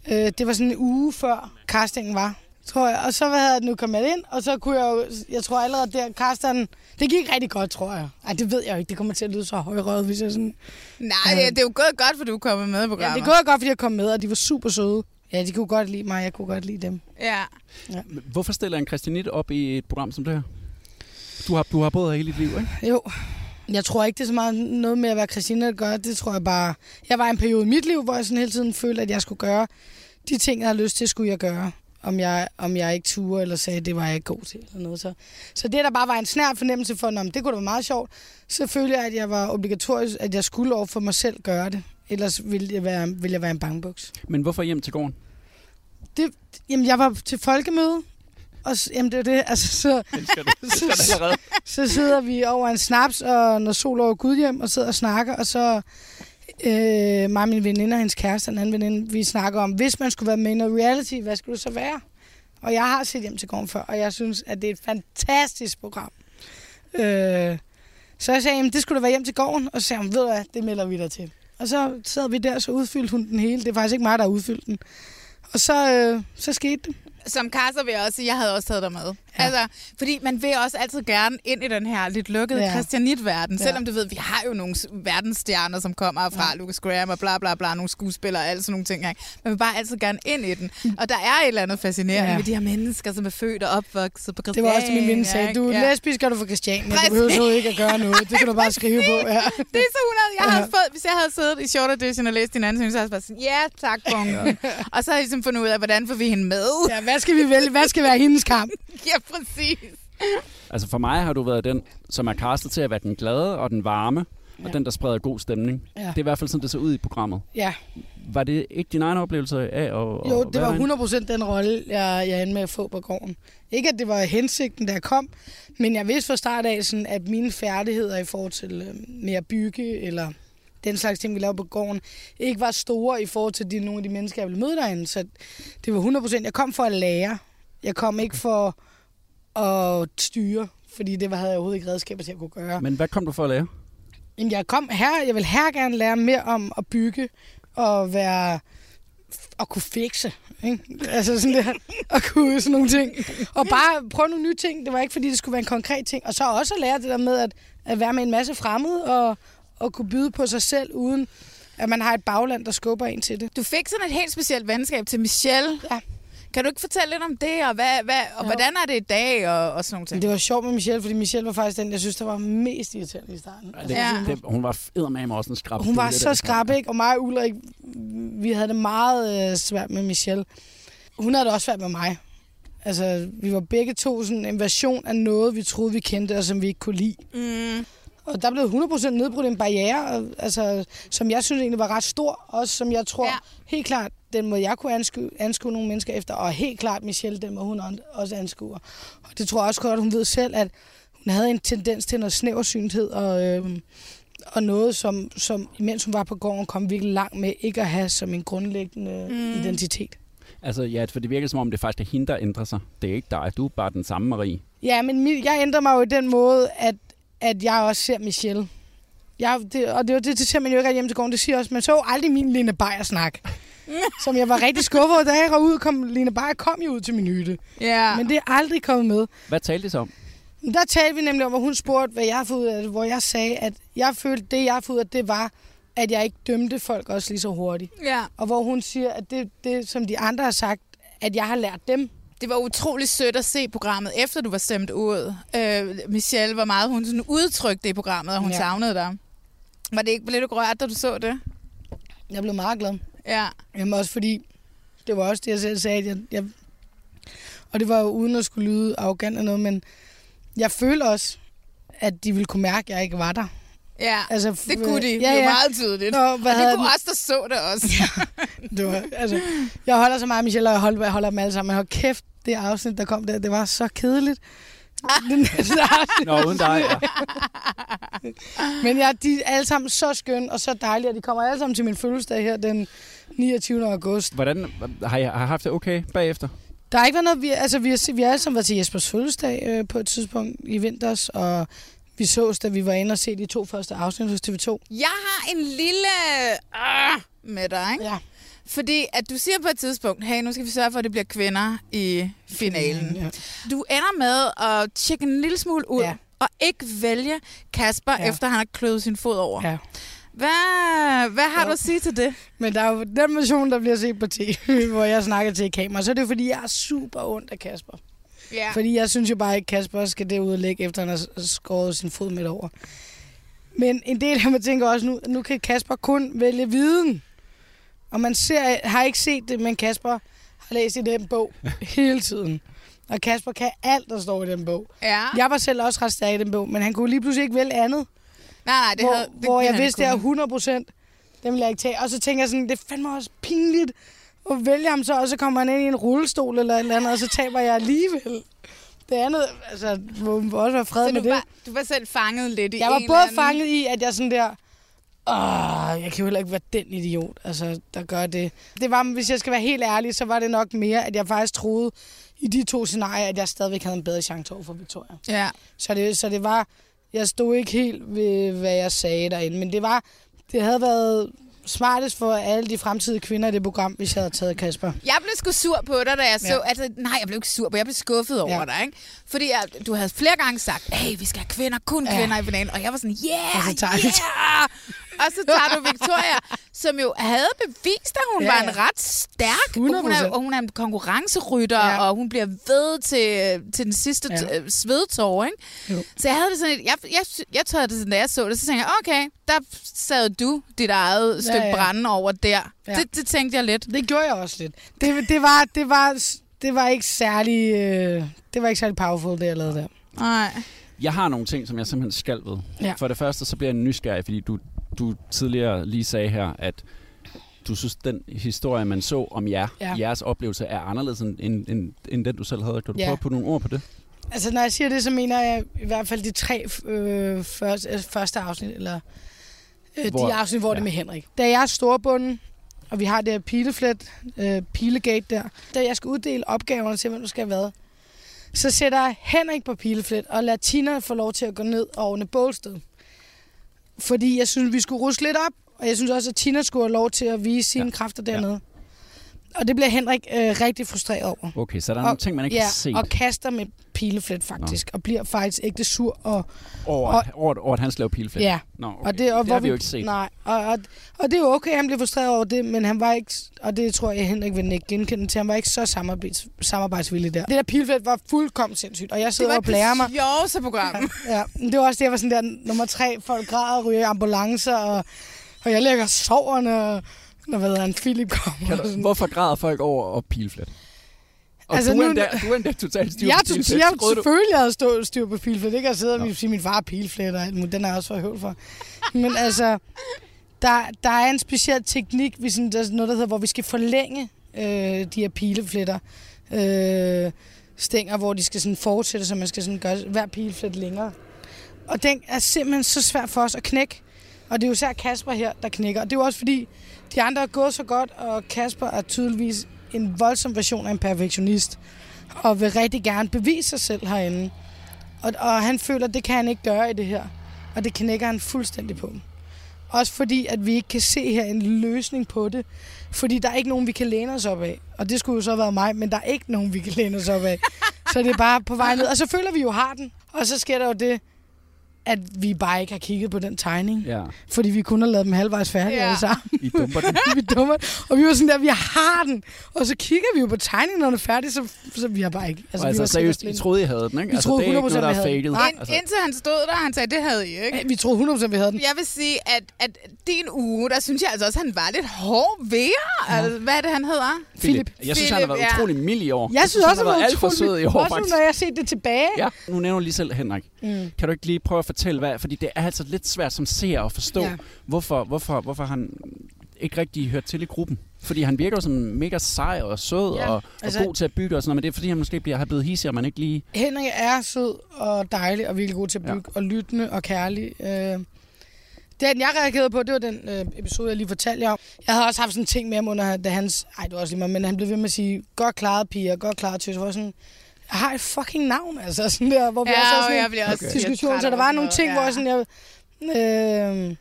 Øh, det var sådan en uge før castingen var, tror jeg. Og så hvad havde jeg nu kommet ind, og så kunne jeg jo, jeg tror allerede der, casteren, det gik rigtig godt, tror jeg. Ej, det ved jeg jo ikke, det kommer til at lyde så højrøget, hvis jeg sådan... Nej, ja, det er jo gået godt, for du er kommet med i Ja, programmet. det er gået godt, fordi jeg kom med, og de var super søde. Ja, de kunne godt lide mig, jeg kunne godt lide dem. Ja. ja. Hvorfor stiller en Christianit op i et program som det her? Du har, du har boet her hele dit liv, ikke? Jo. Jeg tror ikke, det er så meget noget med at være Christina, der gør. Det tror jeg bare... Jeg var i en periode i mit liv, hvor jeg sådan hele tiden følte, at jeg skulle gøre de ting, jeg havde lyst til, skulle jeg gøre. Om jeg, om jeg ikke turde, eller sagde, at det var jeg ikke god til, eller noget. Så, så det, der bare var en snær fornemmelse for, at det kunne da være meget sjovt, så følte jeg, at jeg var obligatorisk, at jeg skulle over for mig selv gøre det. Ellers ville jeg være, ville jeg være en bangbuks. Men hvorfor hjem til gården? Det, jamen, jeg var til folkemøde, og s- jamen, det er det. Altså, så, så, så sidder vi over en snaps, og når sol over Gudhjem, og sidder og snakker, og så øh, mig og min veninde og hendes kæreste, en anden veninde, vi snakker om, hvis man skulle være med i noget reality, hvad skulle det så være? Og jeg har set hjem til gården før, og jeg synes, at det er et fantastisk program. Øh, så jeg sagde, at det skulle da være hjem til gården, og så sagde hun, ved du hvad, det melder vi dig til. Og så sad vi der, så udfyldte hun den hele. Det er faktisk ikke mig, der har udfyldt den. Og så, øh, så skete det. Som caster vil jeg også sige, jeg havde også taget dig med. Ja. Altså, fordi man vil også altid gerne ind i den her lidt lukkede Ja. ja. Christianit-verden. Ja. Selvom du ved, vi har jo nogle verdensstjerner, som kommer fra ja. Lucas Graham og bla bla bla, nogle skuespillere og alle sådan nogle ting. Man vil bare altid gerne ind i den. Og der er et eller andet fascinerende Ja. ja. med de her mennesker, som er født og opvokset på Det Christiania. var også det, min veninde sagde. Du er ja. lesbisk, og du fra Christiania. Du behøver så ikke at gøre noget. Det kan du bare skrive på. Ja. Det er så 100. Jeg havde Ja. fået, hvis jeg havde siddet i short edition og læst din ansøgning, så havde jeg bare sådan, ja, tak, bunken. Og så har jeg ligesom fundet ud af, hvordan får vi hende med. Ja, hvad skal vi vælge? Hvad skal være hendes kamp? ja, præcis. Altså for mig har du været den, som er castet til at være den glade og den varme, og Ja. den, der spreder god stemning. Ja. Det er i hvert fald sådan, det så ud i programmet. Ja. Var det ikke din egen oplevelse af at, Jo, at det var derinde? 100% den rolle, jeg, jeg endte med at få på gården. Ikke, at det var hensigten, jeg kom, men jeg vidste fra start af, sådan, at mine færdigheder i forhold til øh, med at bygge, eller den slags ting, vi lavede på gården, ikke var store i forhold til de, nogle af de mennesker, jeg ville møde derinde. Så det var 100%. Jeg kom for at lære. Jeg kom ikke for at styre, fordi det var- havde jeg overhovedet ikke redskaber til at kunne gøre. Men hvad kom du for at lære? Jamen, jeg kom her, jeg vil her gerne lære mere om at bygge og være at kunne fikse. Ikke? Altså sådan der, at kunne sådan nogle ting. Og bare prøve nogle nye ting. Det var ikke, fordi det skulle være en konkret ting. Og så også at lære det der med at, at være med en masse fremmede og, og kunne byde på sig selv, uden at man har et bagland, der skubber en til det. Du fik sådan et helt specielt venskab til Michelle. Ja. Kan du ikke fortælle lidt om det, og, hvad, hvad, og Jo. hvordan er det i dag, og, og sådan nogle ting? Det var sjovt med Michelle, fordi Michelle var faktisk den, jeg synes, der var mest irriterende i starten. Det, Ja. det, hun var eddermame også en skrab. Hun var så skrab, ikke? Og mig og Ulrik, vi havde det meget øh, svært med Michelle. Hun havde det også svært med mig. Altså, vi var begge to sådan en version af noget, vi troede, vi kendte, og som vi ikke kunne lide. Mm. Og der blev 100% nedbrudt en barriere, og, altså, som jeg synes egentlig var ret stor, også som jeg tror ja. helt klart, den måde jeg kunne anskue, anskue nogle mennesker efter, og helt klart Michelle, den måde hun også anskuer. Og det tror jeg også godt, hun ved selv, at hun havde en tendens til noget snæversynthed, og, øhm, og noget, som, som imens hun var på gården, kom virkelig langt med ikke at have som en grundlæggende Mm. identitet. Altså ja, for det virker som om, det faktisk er hende, der ændrer sig. Det er ikke dig. Du er bare den samme Marie. Ja, men jeg ændrer mig jo i den måde, at, at jeg også ser Michelle. Jeg, det, og det, det, det ser man jo ikke rigtig hjem til gården. Det siger også, man så aldrig min Lene Beyer snak. Som jeg var rigtig skuffet over, da jeg var ud, kom Lene Beyer kom jo ud til min hytte. Ja. Men det er aldrig kommet med. Hvad talte de så om? Der talte vi nemlig om, hvor hun spurgte, hvad jeg har fået ud af det, hvor jeg sagde, at jeg følte, det jeg har fået ud af det var, at jeg ikke dømte folk også lige så hurtigt. Ja. Og hvor hun siger, at det, det som de andre har sagt, at jeg har lært dem. Det var utrolig sødt at se programmet, efter du var stemt ud. Øh, Michelle, hvor meget hun sådan udtrykte det i programmet, og hun ja. savnede dig. Var det ikke, blev du rørt, da du så det? Jeg blev meget glad. Ja. Jamen også fordi, det var også det, jeg selv sagde, at jeg, jeg og det var jo uden at skulle lyde arrogant eller noget, men jeg føler også, at de ville kunne mærke, at jeg ikke var der. Ja, Altså, det kunne de. ja, Ja, det ja. var meget tydeligt. Nå, og hvad det havde kunne den- også, der så det også. Det var, altså, jeg holder så meget af Michelle, og jeg holder, jeg holder dem alle sammen. Men hold kæft, det afsnit, der kom der, det var så kedeligt. Det næste afsnit. Nå, uden dig, ja. Men ja, de er alle sammen så skønne og så dejlige, og de kommer alle sammen til min fødselsdag her den 29. august. Hvordan har jeg har I haft det okay bagefter? Der har ikke været noget, vi, altså vi har, vi har alle sammen været til Jespers fødselsdag øh, på et tidspunkt i vinters, og vi sås, da vi var inde og se de to første afsnit hos TV2. Jeg har en lille øh, med dig, ikke? Ja. Fordi at du siger på et tidspunkt, hey, nu skal vi sørge for, at det bliver kvinder i finalen. Ja. Du ender med at tjekke en lille smule ud, Ja. og ikke vælge Kasper, Ja. efter han har kløet sin fod over. Ja. Hvad, hvad har Jo. du at sige til det? Men der er jo den version, der bliver set på tv, hvor jeg snakker til kamera, så er det fordi jeg er super ondt af Kasper. Ja. Fordi jeg synes jo bare ikke, Kasper skal derud og lægge, efter han har skåret sin fod midt over. Men en del af mig tænker også, nu, nu kan Kasper kun vælge viden. Og man ser, har ikke set det, men Kasper har læst i den bog hele tiden. Og Kasper kan alt, der står i den bog. Ja. Jeg var selv også ret stærk i den bog, men han kunne lige pludselig ikke vælge andet. Nej, nej, det hvor, havde, det hvor jeg vidste, det er kunne. 100 procent. Den vil jeg ikke tage. Og så tænker jeg sådan, det er fandme også pinligt at vælge ham så, og så kommer han ind i en rullestol eller et eller andet, og så taber jeg alligevel. Det andet, altså, må også være fred Så med du det. var, du var selv fanget lidt i jeg var både anden- fanget i, at jeg sådan der, Åh, jeg kan jo heller ikke være den idiot, altså, der gør det. Det var, hvis jeg skal være helt ærlig, så var det nok mere, at jeg faktisk troede i de to scenarier, at jeg stadigvæk havde en bedre chance over for Victoria. Ja. Så det, så det var, jeg stod ikke helt ved, hvad jeg sagde derinde, men det var, det havde været smartest for alle de fremtidige kvinder i det program, hvis jeg havde taget Kasper. Jeg blev sgu sur på dig, da jeg så... Ja. Altså, nej, jeg blev ikke sur på, jeg blev skuffet over Ja. dig, ikke? Fordi jeg, du havde flere gange sagt, hey, vi skal have kvinder, kun Ja. kvinder i finalen. Og jeg var sådan, yeah, Og så tager vi- yeah! Og så tager du Victoria, som jo havde bevist, at hun Ja, ja, ja. var en ret stærk. Og hun, er, 100%. og hun er en konkurrencerytter, Ja. ja. og hun bliver ved til, til den sidste Ja. ja. svedtår, ikke? Jo. Så jeg havde det sådan, et- jeg, jeg, jeg tog det sådan, da jeg så det, så tænkte jeg, okay, der sad du dit eget stykke ja. ja. brænde over der. Ja. Ja. Det, det tænkte jeg lidt. Det gjorde jeg også lidt. Det, det, var, det, var, det var ikke særlig, øh, det var ikke særlig powerful, det jeg lavede der. Nej. Jeg har nogle ting, som jeg simpelthen skal ved. Ja. For det første, så bliver jeg nysgerrig, fordi du, du tidligere lige sagde her, at du synes, den historie, man så om jer, Ja. jeres oplevelse, er anderledes end, end, end, end den, du selv havde. Kan du Ja. prøve at putte nogle ord på det? Altså, når jeg siger det, så mener jeg i hvert fald de tre øh, første, øh, første afsnit, eller øh, Hvor- de afsnit, hvor ja. det er med Henrik. Da jeg er storbunden, og vi har det her pileflet, øh, pilegate der, da jeg skal uddele opgaverne til, hvem du skal have hvad, så sætter jeg Henrik på pileflet, og lader Tina få lov til at gå ned og ordne bålsted. Fordi jeg synes, vi skulle ruske lidt op, og jeg synes også, at Tina skulle have lov til at vise sine ja. kræfter dernede. Og det bliver Henrik øh, rigtig frustreret over. Okay, så der er nogle ting, man ikke ja, kan se. og kaster med pileflet faktisk, og bliver faktisk ægte sur. Og, Over, og, over, over at han slår pileflet? Ja. Nå, okay. og det, og det hvor har vi jo ikke set. Nej, og, og, og det er jo okay, han bliver frustreret over det, men han var ikke, og det tror jeg Henrik vil ikke genkende til, han var ikke så samarbejds, samarbejdsvillig der. Det der pileflet var fuldkommen sindssygt, og jeg sidder var og blærer mig. det sjoveste program. Ja, men det var også det, jeg var sådan der, nummer tre, folk græder og ryger ambulancer, og, og jeg ligger og sover, når, hvad han, Philip kommer. Du, hvorfor græder folk over og pileflet? Og Altså, du, er nu- endda, du er endda totalt styr Jeg på tog, pileflet. jeg du- selvfølgelig havde stået styr på pilflet. Det kan jeg sidde og sige, min far er pilflet og alt muligt. Den er jeg også for høvl for. Men altså, der, der er en speciel teknik, vi sådan, der er noget, der hedder, hvor vi skal forlænge øh, de her pilefletter. Øh, stænger, hvor de skal sådan fortsætte, så man skal sådan gøre hver pileflet længere. Og den er simpelthen så svært for os at knække. Og det er jo især Kasper her, der knækker. Og det er jo også fordi, de andre er gået så godt, og Kasper er tydeligvis en voldsom version af en perfektionist. Og vil rigtig gerne bevise sig selv herinde. Og, og han føler, at det kan han ikke gøre i det her. Og det knækker han fuldstændig på. Også fordi, at vi ikke kan se her en løsning på det. Fordi der er ikke nogen, vi kan læne os op af. Og det skulle jo så have været mig, men der er ikke nogen, vi kan læne os op af. Så det er bare på vej ned. Og så føler vi jo har den. Og så sker der jo det, at vi bare ikke har kigget på den tegning. Ja. Fordi vi kun har lavet dem halvvejs færdige Ja. alle sammen. I dumper den. vi dummer. Og vi var sådan der, vi har den. Og så kigger vi jo på tegningen, når den er færdig, så, så vi har bare ikke. Altså, vi altså var seriøst, I troede, I havde den, ikke? Vi altså, troede det er ikke 100% noget, der vi er havde den. faked. Nej. Altså, Indtil han stod der, han sagde, det havde I ikke. Vi troede 100% vi havde den. Jeg vil sige, at, at din uge, der synes jeg altså også, at han var lidt hård ved ja. altså, Hvad er det, han hedder? Philip. Jeg synes, han har været Philip, ja. utrolig mild i år. Jeg synes han også, har han været var alt for utrolig- sød i år, Også faktisk. når jeg har set det tilbage. Ja, nu nævner du lige selv Henrik. Mm. Kan du ikke lige prøve at fortælle, hvad? Fordi det er altså lidt svært som seer at forstå, Ja. hvorfor, hvorfor, hvorfor han ikke rigtig hørt til i gruppen. Fordi han virker som mega sej og sød Ja, og, og altså- god til at bygge og sådan noget, men det er fordi, han måske bliver, har blevet hissig, og man ikke lige... Henrik er sød og dejlig og virkelig god til at bygge, ja. og lyttende og kærlig. Øh, den, jeg reagerede på, det var den øh, episode, jeg lige fortalte jer om. Jeg havde også haft sådan en ting med ham under, da hans... Ej, det var også lige meget, men han blev ved med at sige, godt klaret piger, godt klaret tøs. Hvor jeg sådan, har et fucking navn, altså sådan der, hvor vi Ja, også sådan jeg bliver også okay. diskussion. Så der var nogle noget, ting, hvor ja. jeg sådan, jeg, øh,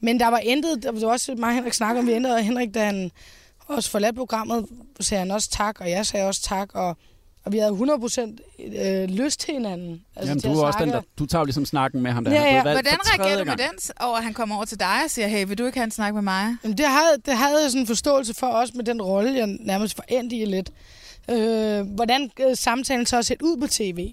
men der var intet, der var også mig og Henrik snakker om, vi ændrede, og Henrik, da han også forladt programmet, sagde han også tak, og jeg sagde også tak, og, og vi havde 100% øh, lyst til hinanden. Altså, Jamen, til du at er også den, snakke. der, du tager jo ligesom snakken med ham, der Ja, han er ja. blevet valgt Hvordan reagerer du med gang. den, over at han kommer over til dig og siger, hey, vil du ikke have en snak med mig? Jamen, det havde, det havde jeg sådan en forståelse for, også med den rolle, jeg nærmest forendte i lidt. Øh, hvordan øh, samtalen så har set ud på tv,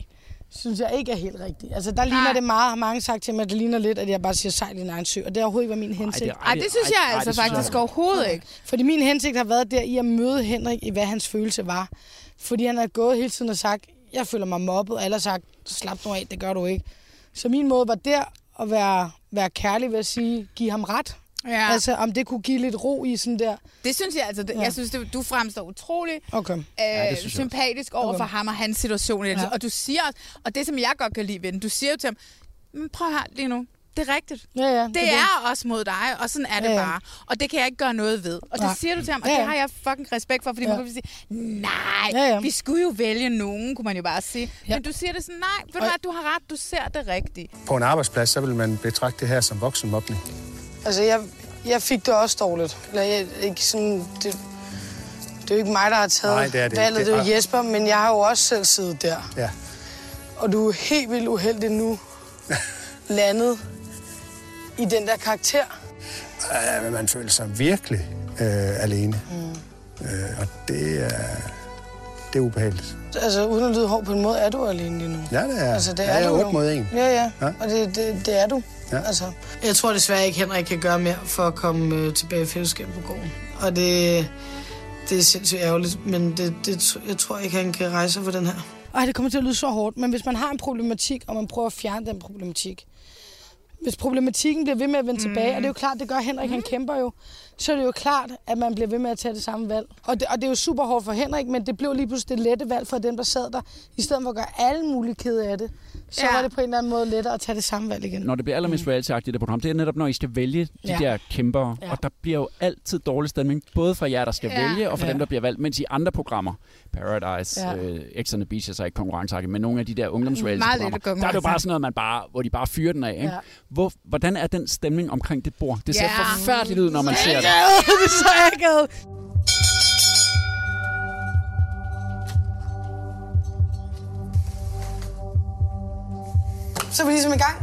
synes jeg ikke er helt rigtigt. Altså, der ligner det meget, har mange sagt til mig, at det ligner lidt, at jeg bare siger sejl i din egen sø, og det har overhovedet ikke min hensigt. Ej, det synes jeg altså faktisk overhovedet ikke. Fordi min hensigt har været der i at møde Henrik i, hvad hans følelse var. Fordi han har gået hele tiden og sagt, jeg føler mig mobbet, og alle har sagt, slap nu af, det gør du ikke. Så min måde var der at være, være kærlig ved at sige, give ham ret. Ja. Altså, om det kunne give lidt ro i sådan der. Det synes jeg altså, det, Ja. jeg synes, det, du fremstår utrolig Okay. øh, Ja, det sympatisk over Okay. for ham og hans situation. Ja. Ja. Og du siger også, og det som jeg godt kan lide ved den, du siger jo til ham, men prøv her lige nu, det er rigtigt. Ja, ja, det, det er det. også mod dig, og sådan er det Ja, ja. bare. Og det kan jeg ikke gøre noget ved. Og det Nej. siger du til ham, og Ja, det ja. har jeg fucking respekt for, fordi Ja. man kan sige, nej, Ja, ja. vi skulle jo vælge nogen, kunne man jo bare sige. Ja. Men du siger det sådan, nej, ved du hvad, du har ret, du ser det rigtigt. På en arbejdsplads, så vil man betragte det her som voksenmobning. Altså, jeg, jeg fik det også dårligt. Eller jeg, ikke sådan, det, det er jo ikke mig, der har taget Nej, det er det valget, det er jo er- Jesper, men jeg har jo også selv siddet der. Ja. Og du er helt vildt uheldig nu landet i den der karakter. Øh, men man føler sig virkelig øh, alene. Mm. Øh, og det er, det er ubehageligt. Altså, uden at lyde hård på en måde, er du alene lige nu. Ja, det er. Altså, det Ja, er jeg er jo. mod en. Ja, ja. Ja. Og det, det, det er du. Ja. Altså. Jeg tror desværre ikke, Henrik kan gøre mere for at komme øh, tilbage i fællesskabet på gården. Og det, det er sindssygt ærgerligt, men det, det, jeg tror ikke, han kan rejse for den her. Ej, det kommer til at lyde så hårdt, men hvis man har en problematik, og man prøver at fjerne den problematik, hvis problematikken bliver ved med at vende mm. tilbage, og det er jo klart, det gør Henrik, mm. han kæmper jo, så er det jo klart, at man bliver ved med at tage det samme valg. Og det, og det er jo super hårdt for Henrik, men det blev lige pludselig det lette valg for dem, der sad der. I stedet for at gøre alle mulige kede af det, så Ja. var det på en eller anden måde lettere at tage det samme valg igen. Når det bliver allermest reality-agtigt det program, det er netop, når I skal vælge de Ja. der kæmpere. Ja. Og der bliver jo altid dårlig stemning, både fra jer, der skal Ja. vælge, og fra Ja. dem, der bliver valgt. Mens i andre programmer, Paradise, Ja. ja. øh, X on the Beach er så ikke konkurrenceagtigt, men nogle af de der ungdomsreality-programmer, der er det jo bare sådan noget, man bare, hvor de bare fyrer den af. Ikke? Ja. Hvor, hvordan er den stemning omkring det bord? Det ser Ja. forfærdeligt ud, når man ser det. det er så akavet. Så er vi ligesom i gang.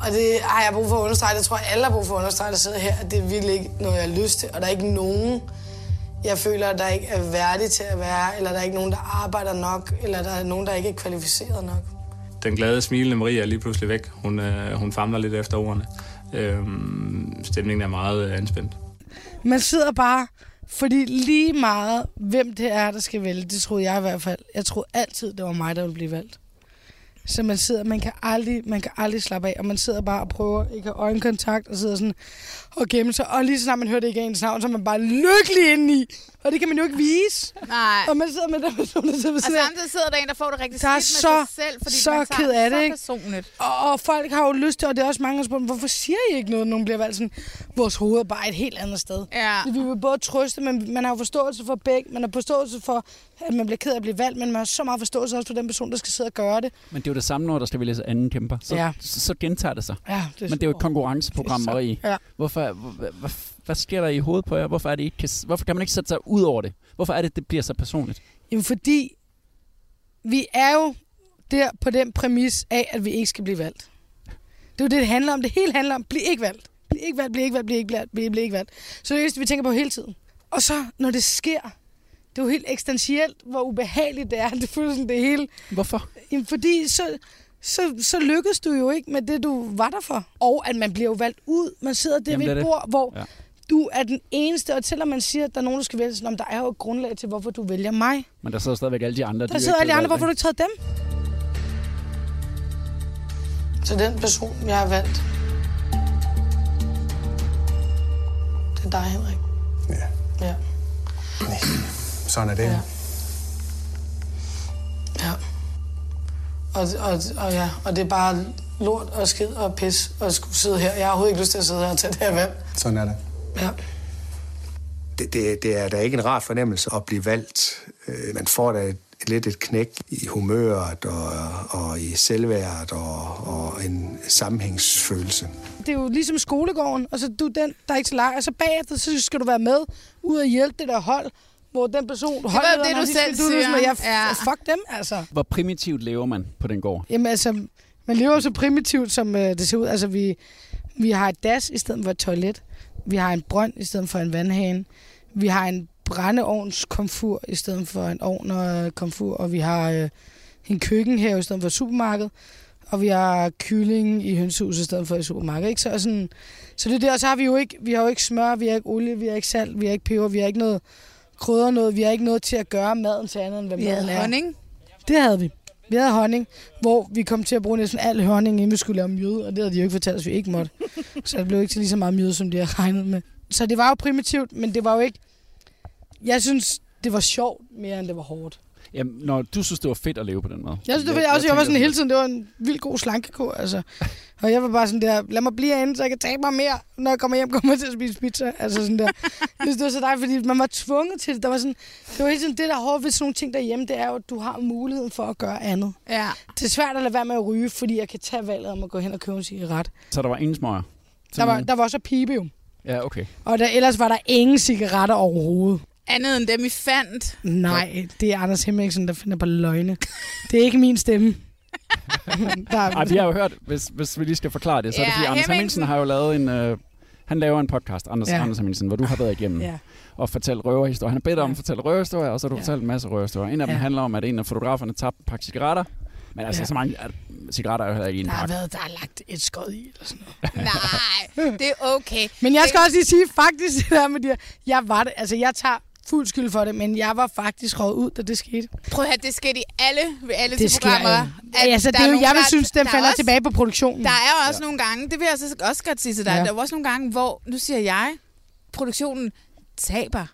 Og det har jeg brug for at understrege. Det tror jeg, alle har brug for at understrege, der sidder her. At det er virkelig ikke noget, jeg har lyst til. Og der er ikke nogen, jeg føler, der ikke er værdig til at være. Eller der er ikke nogen, der arbejder nok. Eller der er nogen, der ikke er kvalificeret nok. Den glade, smilende Marie er lige pludselig væk. Hun, øh, hun famler lidt efter ordene. Øhm, stemningen er meget øh, anspændt. Man sidder bare, fordi lige meget, hvem det er, der skal vælge, det troede jeg i hvert fald. Jeg troede altid, det var mig, der ville blive valgt. Så man sidder, man kan aldrig, man kan aldrig slappe af, og man sidder bare og prøver ikke at have øjenkontakt, og sidder sådan og gemme sig. Og lige så snart man hører det ikke ens navn, så er man bare lykkelig indeni. Og det kan man jo ikke vise. Nej. Og man sidder med den person, der sidder ved Og siden af. samtidig sidder der en, der får det rigtig er skidt så, med sig selv, fordi så man tager ked af så det, ikke? personligt. Og, og folk har jo lyst til, og det er også mange, der spørger, hvorfor siger I ikke noget, nogen bliver valgt sådan? Vores hoved er bare et helt andet sted. Ja. Vi vil både trøste, men man har jo forståelse for begge. Man har forståelse for, at man bliver ked af at blive valgt, men man har så meget forståelse også for den person, der skal sidde og gøre det. Men det er jo det samme, når der skal vælges anden kæmper. Så, Ja. så, så gentager det sig. Ja, det er Men det er jo et konkurrenceprogram, så- Marie. ja. Hvorfor, hvad, hvad, hvad sker der i hovedet på jer? Hvorfor, er det ikke, kan- hvorfor kan man ikke sætte sig ud over det? Hvorfor er det, det bliver så personligt? Jamen fordi, vi er jo der på den præmis af, at vi ikke skal blive valgt. Det er jo det, det handler om. Det hele handler om, bliv ikke valgt. Bliv ikke valgt, bliv ikke valgt, bliv ikke valgt, bliv, bliv ikke valgt. Så det er det, vi tænker på hele tiden. Og så, når det sker, det er jo helt eksistentielt, hvor ubehageligt det er. Det føles sådan det hele. Hvorfor? Jamen, fordi så, så, så lykkedes du jo ikke med det, du var der for. Og at man bliver jo valgt ud. Man sidder der Jamen, ved det et det. bord, hvor Ja. du er den eneste. Og selvom man siger, at der er nogen, der skal vælge, sådan, der er jo et grundlag til, hvorfor du vælger mig. Men der sidder stadigvæk alle de andre. Der sidder alle de andre, hvorfor har du ikke taget dem? Så den person, jeg har valgt, det er dig, Henrik. Ja. Ja. Sådan er det. Ja. Ja. Og, og, og, ja, og det er bare lort og skid og pis at skulle sidde her. Jeg har overhovedet ikke lyst til at sidde her og tage det her valg. Sådan er det. Ja. Det, det, det er da ikke en rar fornemmelse at blive valgt. Øh, Man får da et, et lidt et knæk i humøret og, og i selvværdet og, og en sammenhængsfølelse. Det er jo ligesom skolegården, og så du er den, der er ikke til leg. Og så bagefter, så skal du være med ud og hjælpe det der hold, hvor den person... Det var jo det, du selv siger. Jeg, Ja. Fuck dem, altså. Hvor primitivt lever man på den gård? Jamen altså, man lever så primitivt, som øh, det ser ud. Altså, vi, vi har et das i stedet for et toilet. Vi har en brønd i stedet for en vandhane. Vi har en brændeovnskomfur i stedet for en ovn og komfur. Og vi har øh, en køkkenhave i stedet for et supermarked. Og vi har kylling i hønsehuset i stedet for et supermarked. Ikke? Så, sådan, så det er der, og så har vi jo ikke, vi har jo ikke smør, vi har ikke olie, vi har ikke salt, vi har ikke peber, vi har ikke noget krydder noget. Vi har ikke noget til at gøre maden til andet, end hvad Vi maden havde er. honning. Det havde vi. Vi havde honning, hvor vi kom til at bruge næsten al honning, inden vi skulle lave mjøde, og det havde de jo ikke fortalt os, vi ikke måtte. så det blev ikke til lige så meget mjøde, som de havde regnet med. Så det var jo primitivt, men det var jo ikke... Jeg synes, det var sjovt mere, end det var hårdt. Jamen, når du synes, det var fedt at leve på den måde. Jeg synes, det var, jeg, også, jeg var sådan hele tiden, det var en vild god slankekur, altså. Og jeg var bare sådan der, lad mig blive herinde, så jeg kan tabe mig mere, når jeg kommer hjem, kommer jeg til at spise pizza. Altså sådan der. Jeg synes, det var så dejligt, fordi man var tvunget til det. Der var sådan, det var hele tiden det, der er hårdt ved sådan nogle ting derhjemme, det er jo, at du har muligheden for at gøre andet. Ja. Det er svært at lade være med at ryge, fordi jeg kan tage valget om at gå hen og købe en cigaret. Så der var ingen smøger? Der var, der var også pibe jo. Ja, okay. Og der, ellers var der ingen cigaretter overhovedet. Andet end dem, I fandt. Nej, det er Anders Hemmingsen, der finder på løgne. Det er ikke min stemme. der, Ej, vi har jo hørt, hvis, hvis vi lige skal forklare det, så er det Ja, fordi, Anders Hemmingsen- har jo lavet en... Øh, han laver en podcast, Anders, Ja. ja. Anders Hemmingsen, hvor du har været igennem Ja. og fortalt røverhistorier. Han har bedt om at fortælle røverhistorier, og så har du Ja. fortalt en masse røverhistorier. En af dem Ja. handler om, at en af fotograferne tabte en pakke cigaretter. Men altså, Ja. så mange at, cigaretter er jo heller ikke i en Der har, været, der er lagt et skod i, eller sådan noget. Nej, det er okay. Men jeg skal Det- også lige sige, faktisk, det der med de her, jeg var det, altså jeg tager fuld skyld for det, men jeg var faktisk røget ud, da det skete. Prøv at høre, det sker i alle reality Det sker programmer. jo. Ja, altså, det er jo, jeg vil synes, den falder tilbage på produktionen. Der er også ja. nogle gange, det vil jeg så også godt sige til dig, Ja. ja. der er også nogle gange, hvor, nu siger jeg, produktionen taber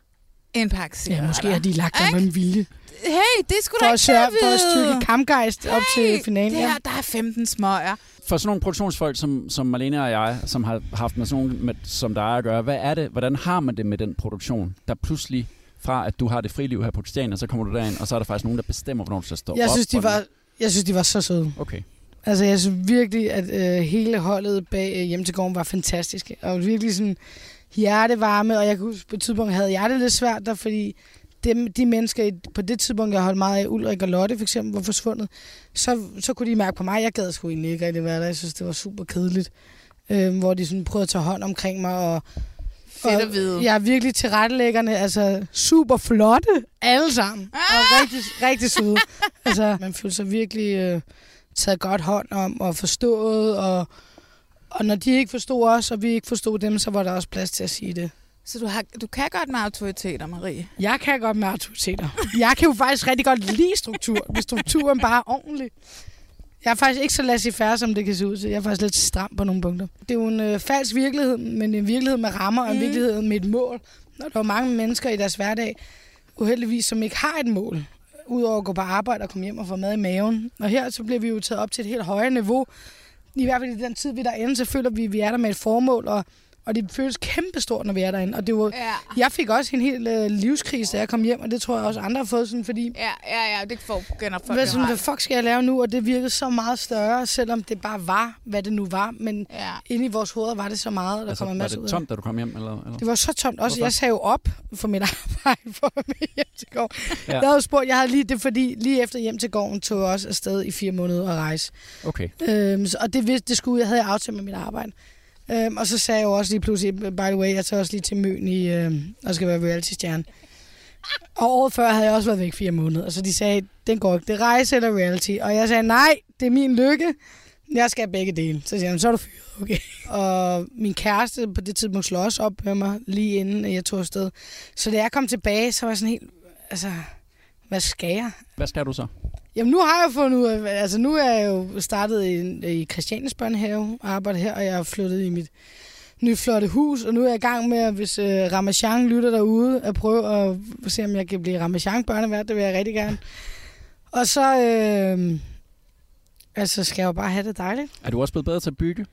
en pakke Ja, cigaretter. måske har de lagt dem med en vilje. Hey, det skulle For da at, ikke sørge, for at styrke kampgejst op til finalen. Det ja. her, der er 15 smøger. For sådan nogle produktionsfolk som, som Malene og jeg, som har haft med sådan nogle med, som der er at gøre, hvad er det, hvordan har man det med den produktion, der pludselig fra at du har det friliv her på Christiania, så kommer du derind, og så er der faktisk nogen, der bestemmer, hvornår du skal stå Jeg op. synes, de var, jeg synes, de var så søde. Okay. Altså, jeg synes virkelig, at øh, hele holdet bag øh, Hjem til Gården var fantastiske. Og virkelig sådan hjertevarme, og jeg kunne huske, på et tidspunkt havde jeg det lidt svært der, fordi dem, de mennesker, på det tidspunkt, jeg holdt meget af, Ulrik og Lotte for eksempel, var forsvundet, så, så kunne de mærke på mig, jeg gad sgu egentlig ikke rigtig være der. Jeg synes, det var super kedeligt. Øh, hvor de sådan prøvede at tage hånd omkring mig, og Fedt at vide. Jeg er virkelig tilrettelæggerne, altså super flotte, alle sammen. Og rigtig, rigtig søde. altså, man føler sig virkelig øh, taget godt hånd om og forstået. Og, og når de ikke forstod os, og vi ikke forstod dem, så var der også plads til at sige det. Så du, har, du kan godt med autoriteter, Marie. Jeg kan godt med autoriteter. Jeg kan jo faktisk rigtig godt lide struktur, hvis strukturen bare er ordentlig. Jeg er faktisk ikke så laissez-faire, som det kan se ud til. Jeg er faktisk lidt stram på nogle punkter. Det er jo en øh, falsk virkelighed, men en virkelighed med rammer, og en Mm. virkelighed med et mål. Når der er mange mennesker i deres hverdag, uheldigvis, som ikke har et mål, udover at gå på arbejde og komme hjem og få mad i maven. Og her så bliver vi jo taget op til et helt højere niveau. I hvert fald i den tid, vi er derinde, så føler vi, at vi er der med et formål, og, og det føles kæmpestort, når vi er derinde. Og det var, ja. jeg fik også en hel øh, livskrise, da jeg kom hjem, og det tror jeg også andre har fået, sådan, fordi... Ja, ja, ja, det får folk hvad, sådan, hvad fuck skal jeg lave nu? Og det virkede så meget større, selvom det bare var, hvad det nu var. Men ja. inde i vores hoveder var det så meget, der altså, kom en masse var det tomt, da du kom hjem? Eller, eller? Det var så tomt. Også, Hvorfor? jeg sagde jo op for mit arbejde for at med hjem til gården. Ja. Jeg havde spurgt, jeg havde lige det, fordi lige efter hjem til gården tog jeg også afsted i fire måneder at rejse. Okay. Øhm, og det, det skulle, jeg havde aftalt med mit arbejde. Øhm, og så sagde jeg jo også lige pludselig, by the way, jeg tager også lige til Møn i, øhm, og skal være reality-stjerne. Og året før havde jeg også været væk fire måneder, og så de sagde, den går ikke, det er rejse eller reality. Og jeg sagde, nej, det er min lykke, jeg skal have begge dele. Så siger han, så er du fyret, okay. Og min kæreste på det tidspunkt slog også op med mig, lige inden jeg tog afsted. Så da jeg kom tilbage, så var jeg sådan helt, altså, hvad skal jeg? Hvad skal du så? Jamen nu har jeg fundet ud af, altså nu er jeg jo startet i, i Christianes børnehave og arbejdet her, og jeg er flyttet i mit nye flotte hus, og nu er jeg i gang med, hvis øh, Ramachan lytter derude, at prøve at se, om jeg kan blive Ramachan børnevært, det vil jeg rigtig gerne. Og så, øh, altså skal jeg jo bare have det dejligt. Er du også blevet bedre til at bygge?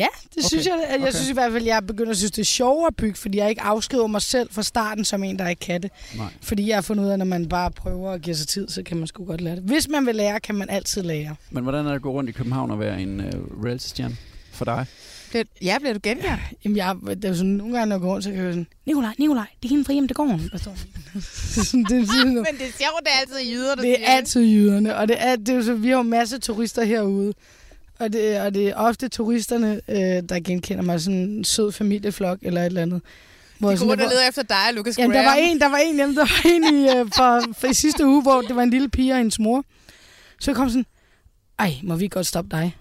Ja, det okay. synes jeg. Jeg okay. synes i hvert fald, at jeg begynder at synes, det er sjovere at bygge, fordi jeg ikke afskriver mig selv fra starten som en, der ikke kan det. Nej. Fordi jeg har fundet ud af, at når man bare prøver at give sig tid, så kan man sgu godt lære det. Hvis man vil lære, kan man altid lære. Men hvordan er det at gå rundt i København og være en uh, reality-stjerne for dig? Det, ja, bliver du genkendt? Ja, jamen, jeg, det er sådan, nogle gange, når jeg går rundt, så kan jeg sådan, Nikolaj, Nikolaj, det er hende fra hjem til gården. det, det, det, Men det er sjovt, det er altid jyder, der Det er altid jyderne, og det er, det er jo så, vi har jo masser af turister herude. Og det, og det er ofte turisterne, øh, der genkender mig, sådan en sød familieflok eller et eller andet. Hvor de går rundt og leder efter dig, Lucas Graham. Jamen, der var en, der var en, jamen, der var en i, øh, for, for, i sidste uge, hvor det var en lille pige og hendes mor. Så kom sådan, ej, må vi godt stoppe dig?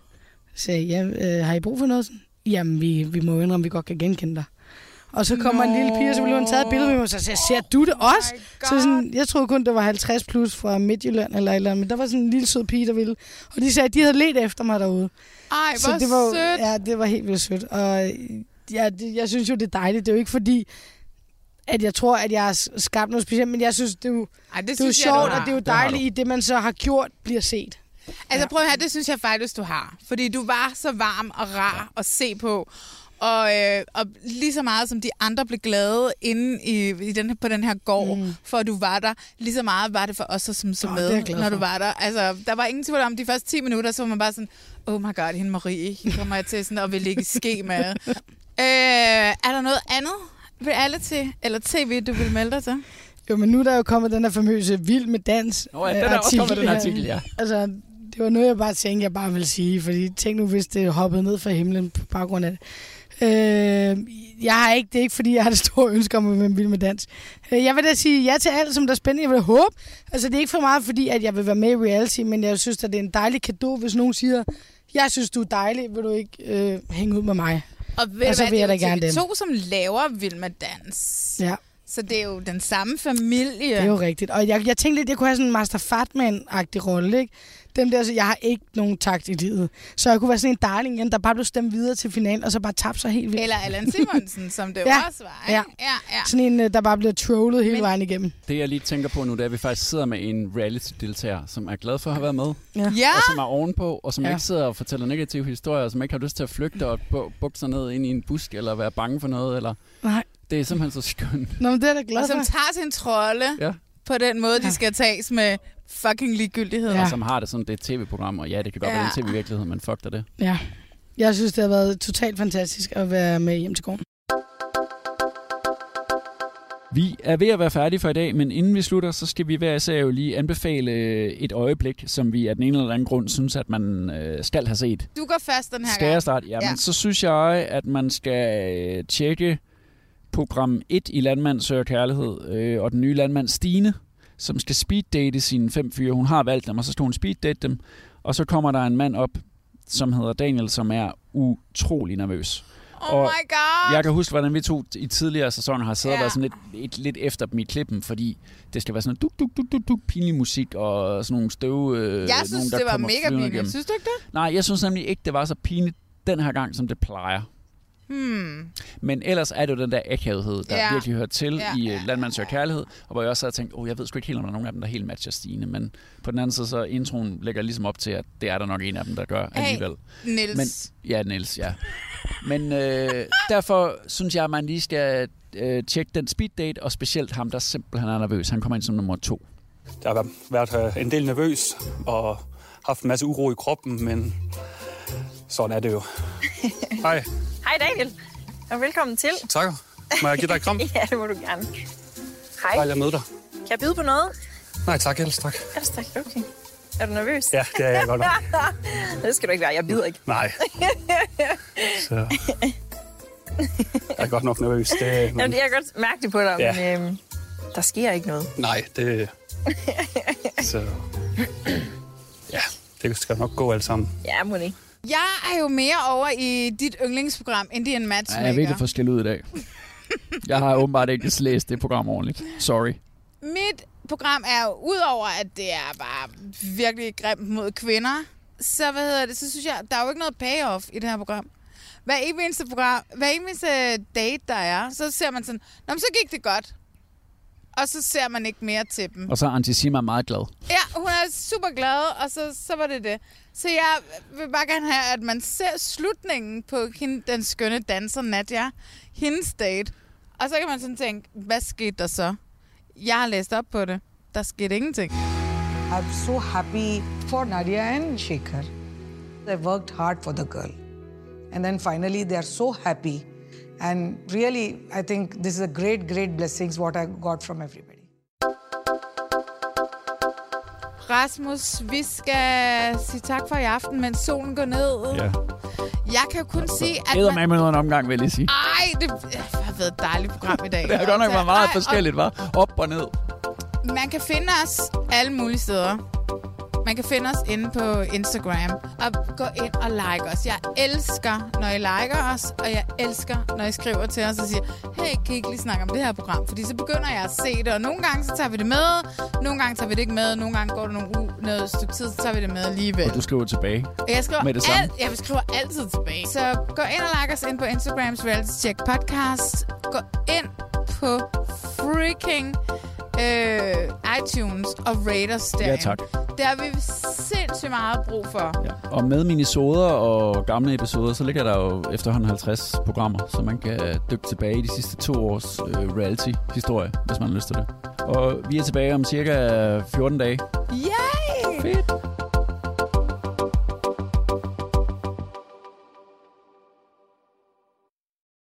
Så sagde jeg, ja, øh, har I brug for noget? Sådan, Jamen, vi, vi må indrømme, at vi godt kan genkende dig. Og så kommer en lille pige, og så blev hun taget et billede med mig, og så sagde ser du det også? Oh så sådan, jeg troede kun, det var 50 plus fra Midtjylland eller eller men der var sådan en lille sød pige, der ville. Og de sagde, at de havde let efter mig derude. Ej, hvor så det var, sødt. Ja, det var helt vildt sødt. Og ja, det, jeg synes jo, det er dejligt. Det er jo ikke fordi, at jeg tror, at jeg har skabt noget specielt, men jeg synes, det er jo, Ej, det, det er jo sjovt, og det er jo dejligt, i det, man så har gjort, bliver set. Altså prøv at høre, det synes jeg faktisk, du har. Fordi du var så varm og rar at se på. Og, øh, og lige så meget som de andre blev glade inde i, i den, på den her gård, mm. for at du var der, lige så meget var det for os som så med, når du var der. Altså, der var ingen tvivl om de første 10 minutter, så var man bare sådan, oh my god, hende Marie, hende kommer jeg til sådan, og vil ligge ske med. øh, er der noget andet reality eller tv, du vil melde dig til? Jo, men nu er der jo kommet den der famøse Vild med Dans Nå ja, den er også kommet, den artikel, ja. Altså, det var noget, jeg bare tænkte, jeg bare ville sige, fordi tænk nu, hvis det hoppede ned fra himlen på baggrund af det. Øh, jeg har ikke, det er ikke, fordi jeg har det store ønske om at være vild med dans. Øh, jeg vil da sige ja til alt, som der er spændende. Jeg vil håbe. Altså, det er ikke for meget, fordi at jeg vil være med i reality, men jeg synes, at det er en dejlig gave, hvis nogen siger, jeg synes, du er dejlig, vil du ikke øh, hænge ud med mig? Og, ved og så vil jeg da gerne det. to, som laver Vild med Dans. Ja. Så det er jo den samme familie. Det er jo rigtigt. Og jeg, jeg tænkte lidt, jeg kunne have sådan en Master Fatman-agtig rolle, ikke? Dem der, så jeg har ikke nogen takt i livet. Så jeg kunne være sådan en darling igen, der bare blev stemt videre til finalen, og så bare tabte sig helt vildt. Eller Allan Simonsen, som det ja. også var. Ikke? Ja. ja, ja. Sådan en, øh, der bare blev trollet hele Men... vejen igennem. Det jeg lige tænker på nu, det er, at vi faktisk sidder med en reality-deltager, som er glad for at have været med. Ja. Og som er ovenpå, og som ja. ikke sidder og fortæller negative historier, og som ikke har lyst til at flygte og bukke sig ned ind i en busk, eller være bange for noget, eller... Nej. Det er simpelthen så skønt. Nå, men det er da glad Og som tager sin trolde ja. På den måde, ja. de skal tages med fucking ligegyldighed. Ja. Og som har det sådan, det er et tv-program, og ja, det kan godt ja. være en tv-virkelighed, men fuck det. Ja. Jeg synes, det har været totalt fantastisk at være med hjem til gården. Vi er ved at være færdige for i dag, men inden vi slutter, så skal vi hver især jo lige anbefale et øjeblik, som vi af den ene eller anden grund synes, at man øh, skal have set. Du går fast den her skal gang. jeg starte? Ja, ja. så synes jeg, at man skal tjekke program 1 i Landmand Søger Kærlighed, øh, og den nye landmand Stine, som skal speeddate sine fem fyre. Hun har valgt dem, og så skal hun speeddate dem. Og så kommer der en mand op, som hedder Daniel, som er utrolig nervøs. Oh og my god! Jeg kan huske, hvordan vi to i tidligere sæsoner har siddet yeah. og været sådan lidt, et, lidt efter dem i klippen, fordi det skal være sådan duk, duk, duk, duk, duk, pinlig musik og sådan nogle støv... Øh, jeg synes, nogen, det var mega pinligt. Synes du ikke det? Nej, jeg synes nemlig ikke, det var så pinligt den her gang, som det plejer. Hmm. Men ellers er det jo den der akavethed, der Ja. virkelig hører til Ja, i ja, ja, Landmand søger kærlighed, og hvor jeg også havde tænkt, oh, jeg ved sgu ikke helt, om der er nogen af dem, der helt matcher Stine, men på den anden side, så introen lægger ligesom op til, at det er der nok en af dem, der gør Hey, alligevel. Niels. Men, ja, Niels, ja. Men øh, derfor synes jeg, at man lige skal øh, tjekke den speed date, og specielt ham, der simpelthen er nervøs. Han kommer ind som nummer to. Jeg har været øh, en del nervøs og haft en masse uro i kroppen, men sådan er det jo. Hej. Hej Daniel, og velkommen til. Tak. Må jeg give dig et kram? ja, det må du gerne. Hej. Dejligt at møde dig. Kan jeg byde på noget? Nej, tak, ellers tak. Ellers tak, okay. Er du nervøs? Ja, det er jeg godt nok. det skal du ikke være, jeg bider ikke. Nej. Så. Jeg er godt nok nervøs. Det, Jamen, men, det er godt mærke det på dig, Ja. men øhm, der sker ikke noget. nej, det... Så... Ja, det skal nok gå alt sammen. Ja, må det ikke. Jeg er jo mere over i dit yndlingsprogram, Indian Ja, Matchmaker. jeg er virkelig for skæld ud i dag. Jeg har åbenbart ikke læst det program ordentligt. Sorry. Mit program er jo, udover at det er bare virkelig grimt mod kvinder, så, hvad hedder det, så synes jeg, der er jo ikke noget payoff i det her program. Hver eneste program, hver eneste date, der er, så ser man sådan, Nå, men så gik det godt. Og så ser man ikke mere til dem. Og så er Antisima meget glad. Ja, hun er super glad, og så, så var det det. Så jeg vil bare gerne have, at man ser slutningen på hende, den skønne danser Nadia, hendes date. Og så kan man sådan tænke, hvad skete der så? Jeg har læst op på det. Der skete ingenting. I'm so happy for Nadia and Shekhar. They worked hard for the girl. And then finally, they are so happy. And really, I think this is a great, great blessings what I got from everybody. Rasmus, vi skal sige tak for i aften, mens solen går ned. Ja. Jeg kan jo kun sige, at Det er man... med noget en omgang, vil jeg sige. Ej, det har været et dejligt program i dag. Det har godt nok været meget Ej, og- forskelligt, var Op og ned. Man kan finde os alle mulige steder. Man kan finde os inde på Instagram. Og gå ind og like os. Jeg elsker, når I liker os, og jeg elsker, når I skriver til os og siger, hey, kan I ikke lige snakke om det her program? Fordi så begynder jeg at se det, og nogle gange så tager vi det med, nogle gange tager vi det ikke med, nogle gange går der nogle u- noget stykke tid, så tager vi det med alligevel. Og du skriver tilbage. Jeg skriver, Med det samme. alt, jeg skriver altid tilbage. Så gå ind og like os ind på Instagrams Reality Check Podcast. Gå ind på freaking øh, iTunes og os derinde. Ja, tak. Det har vi sindssygt meget brug for. Ja. Og med minisoder og gamle episoder, så ligger der jo efterhånden 50 programmer, så man kan dykke tilbage i de sidste to års øh, reality-historie, hvis man har lyst til det. Og vi er tilbage om cirka 14 dage. Yay! Fedt.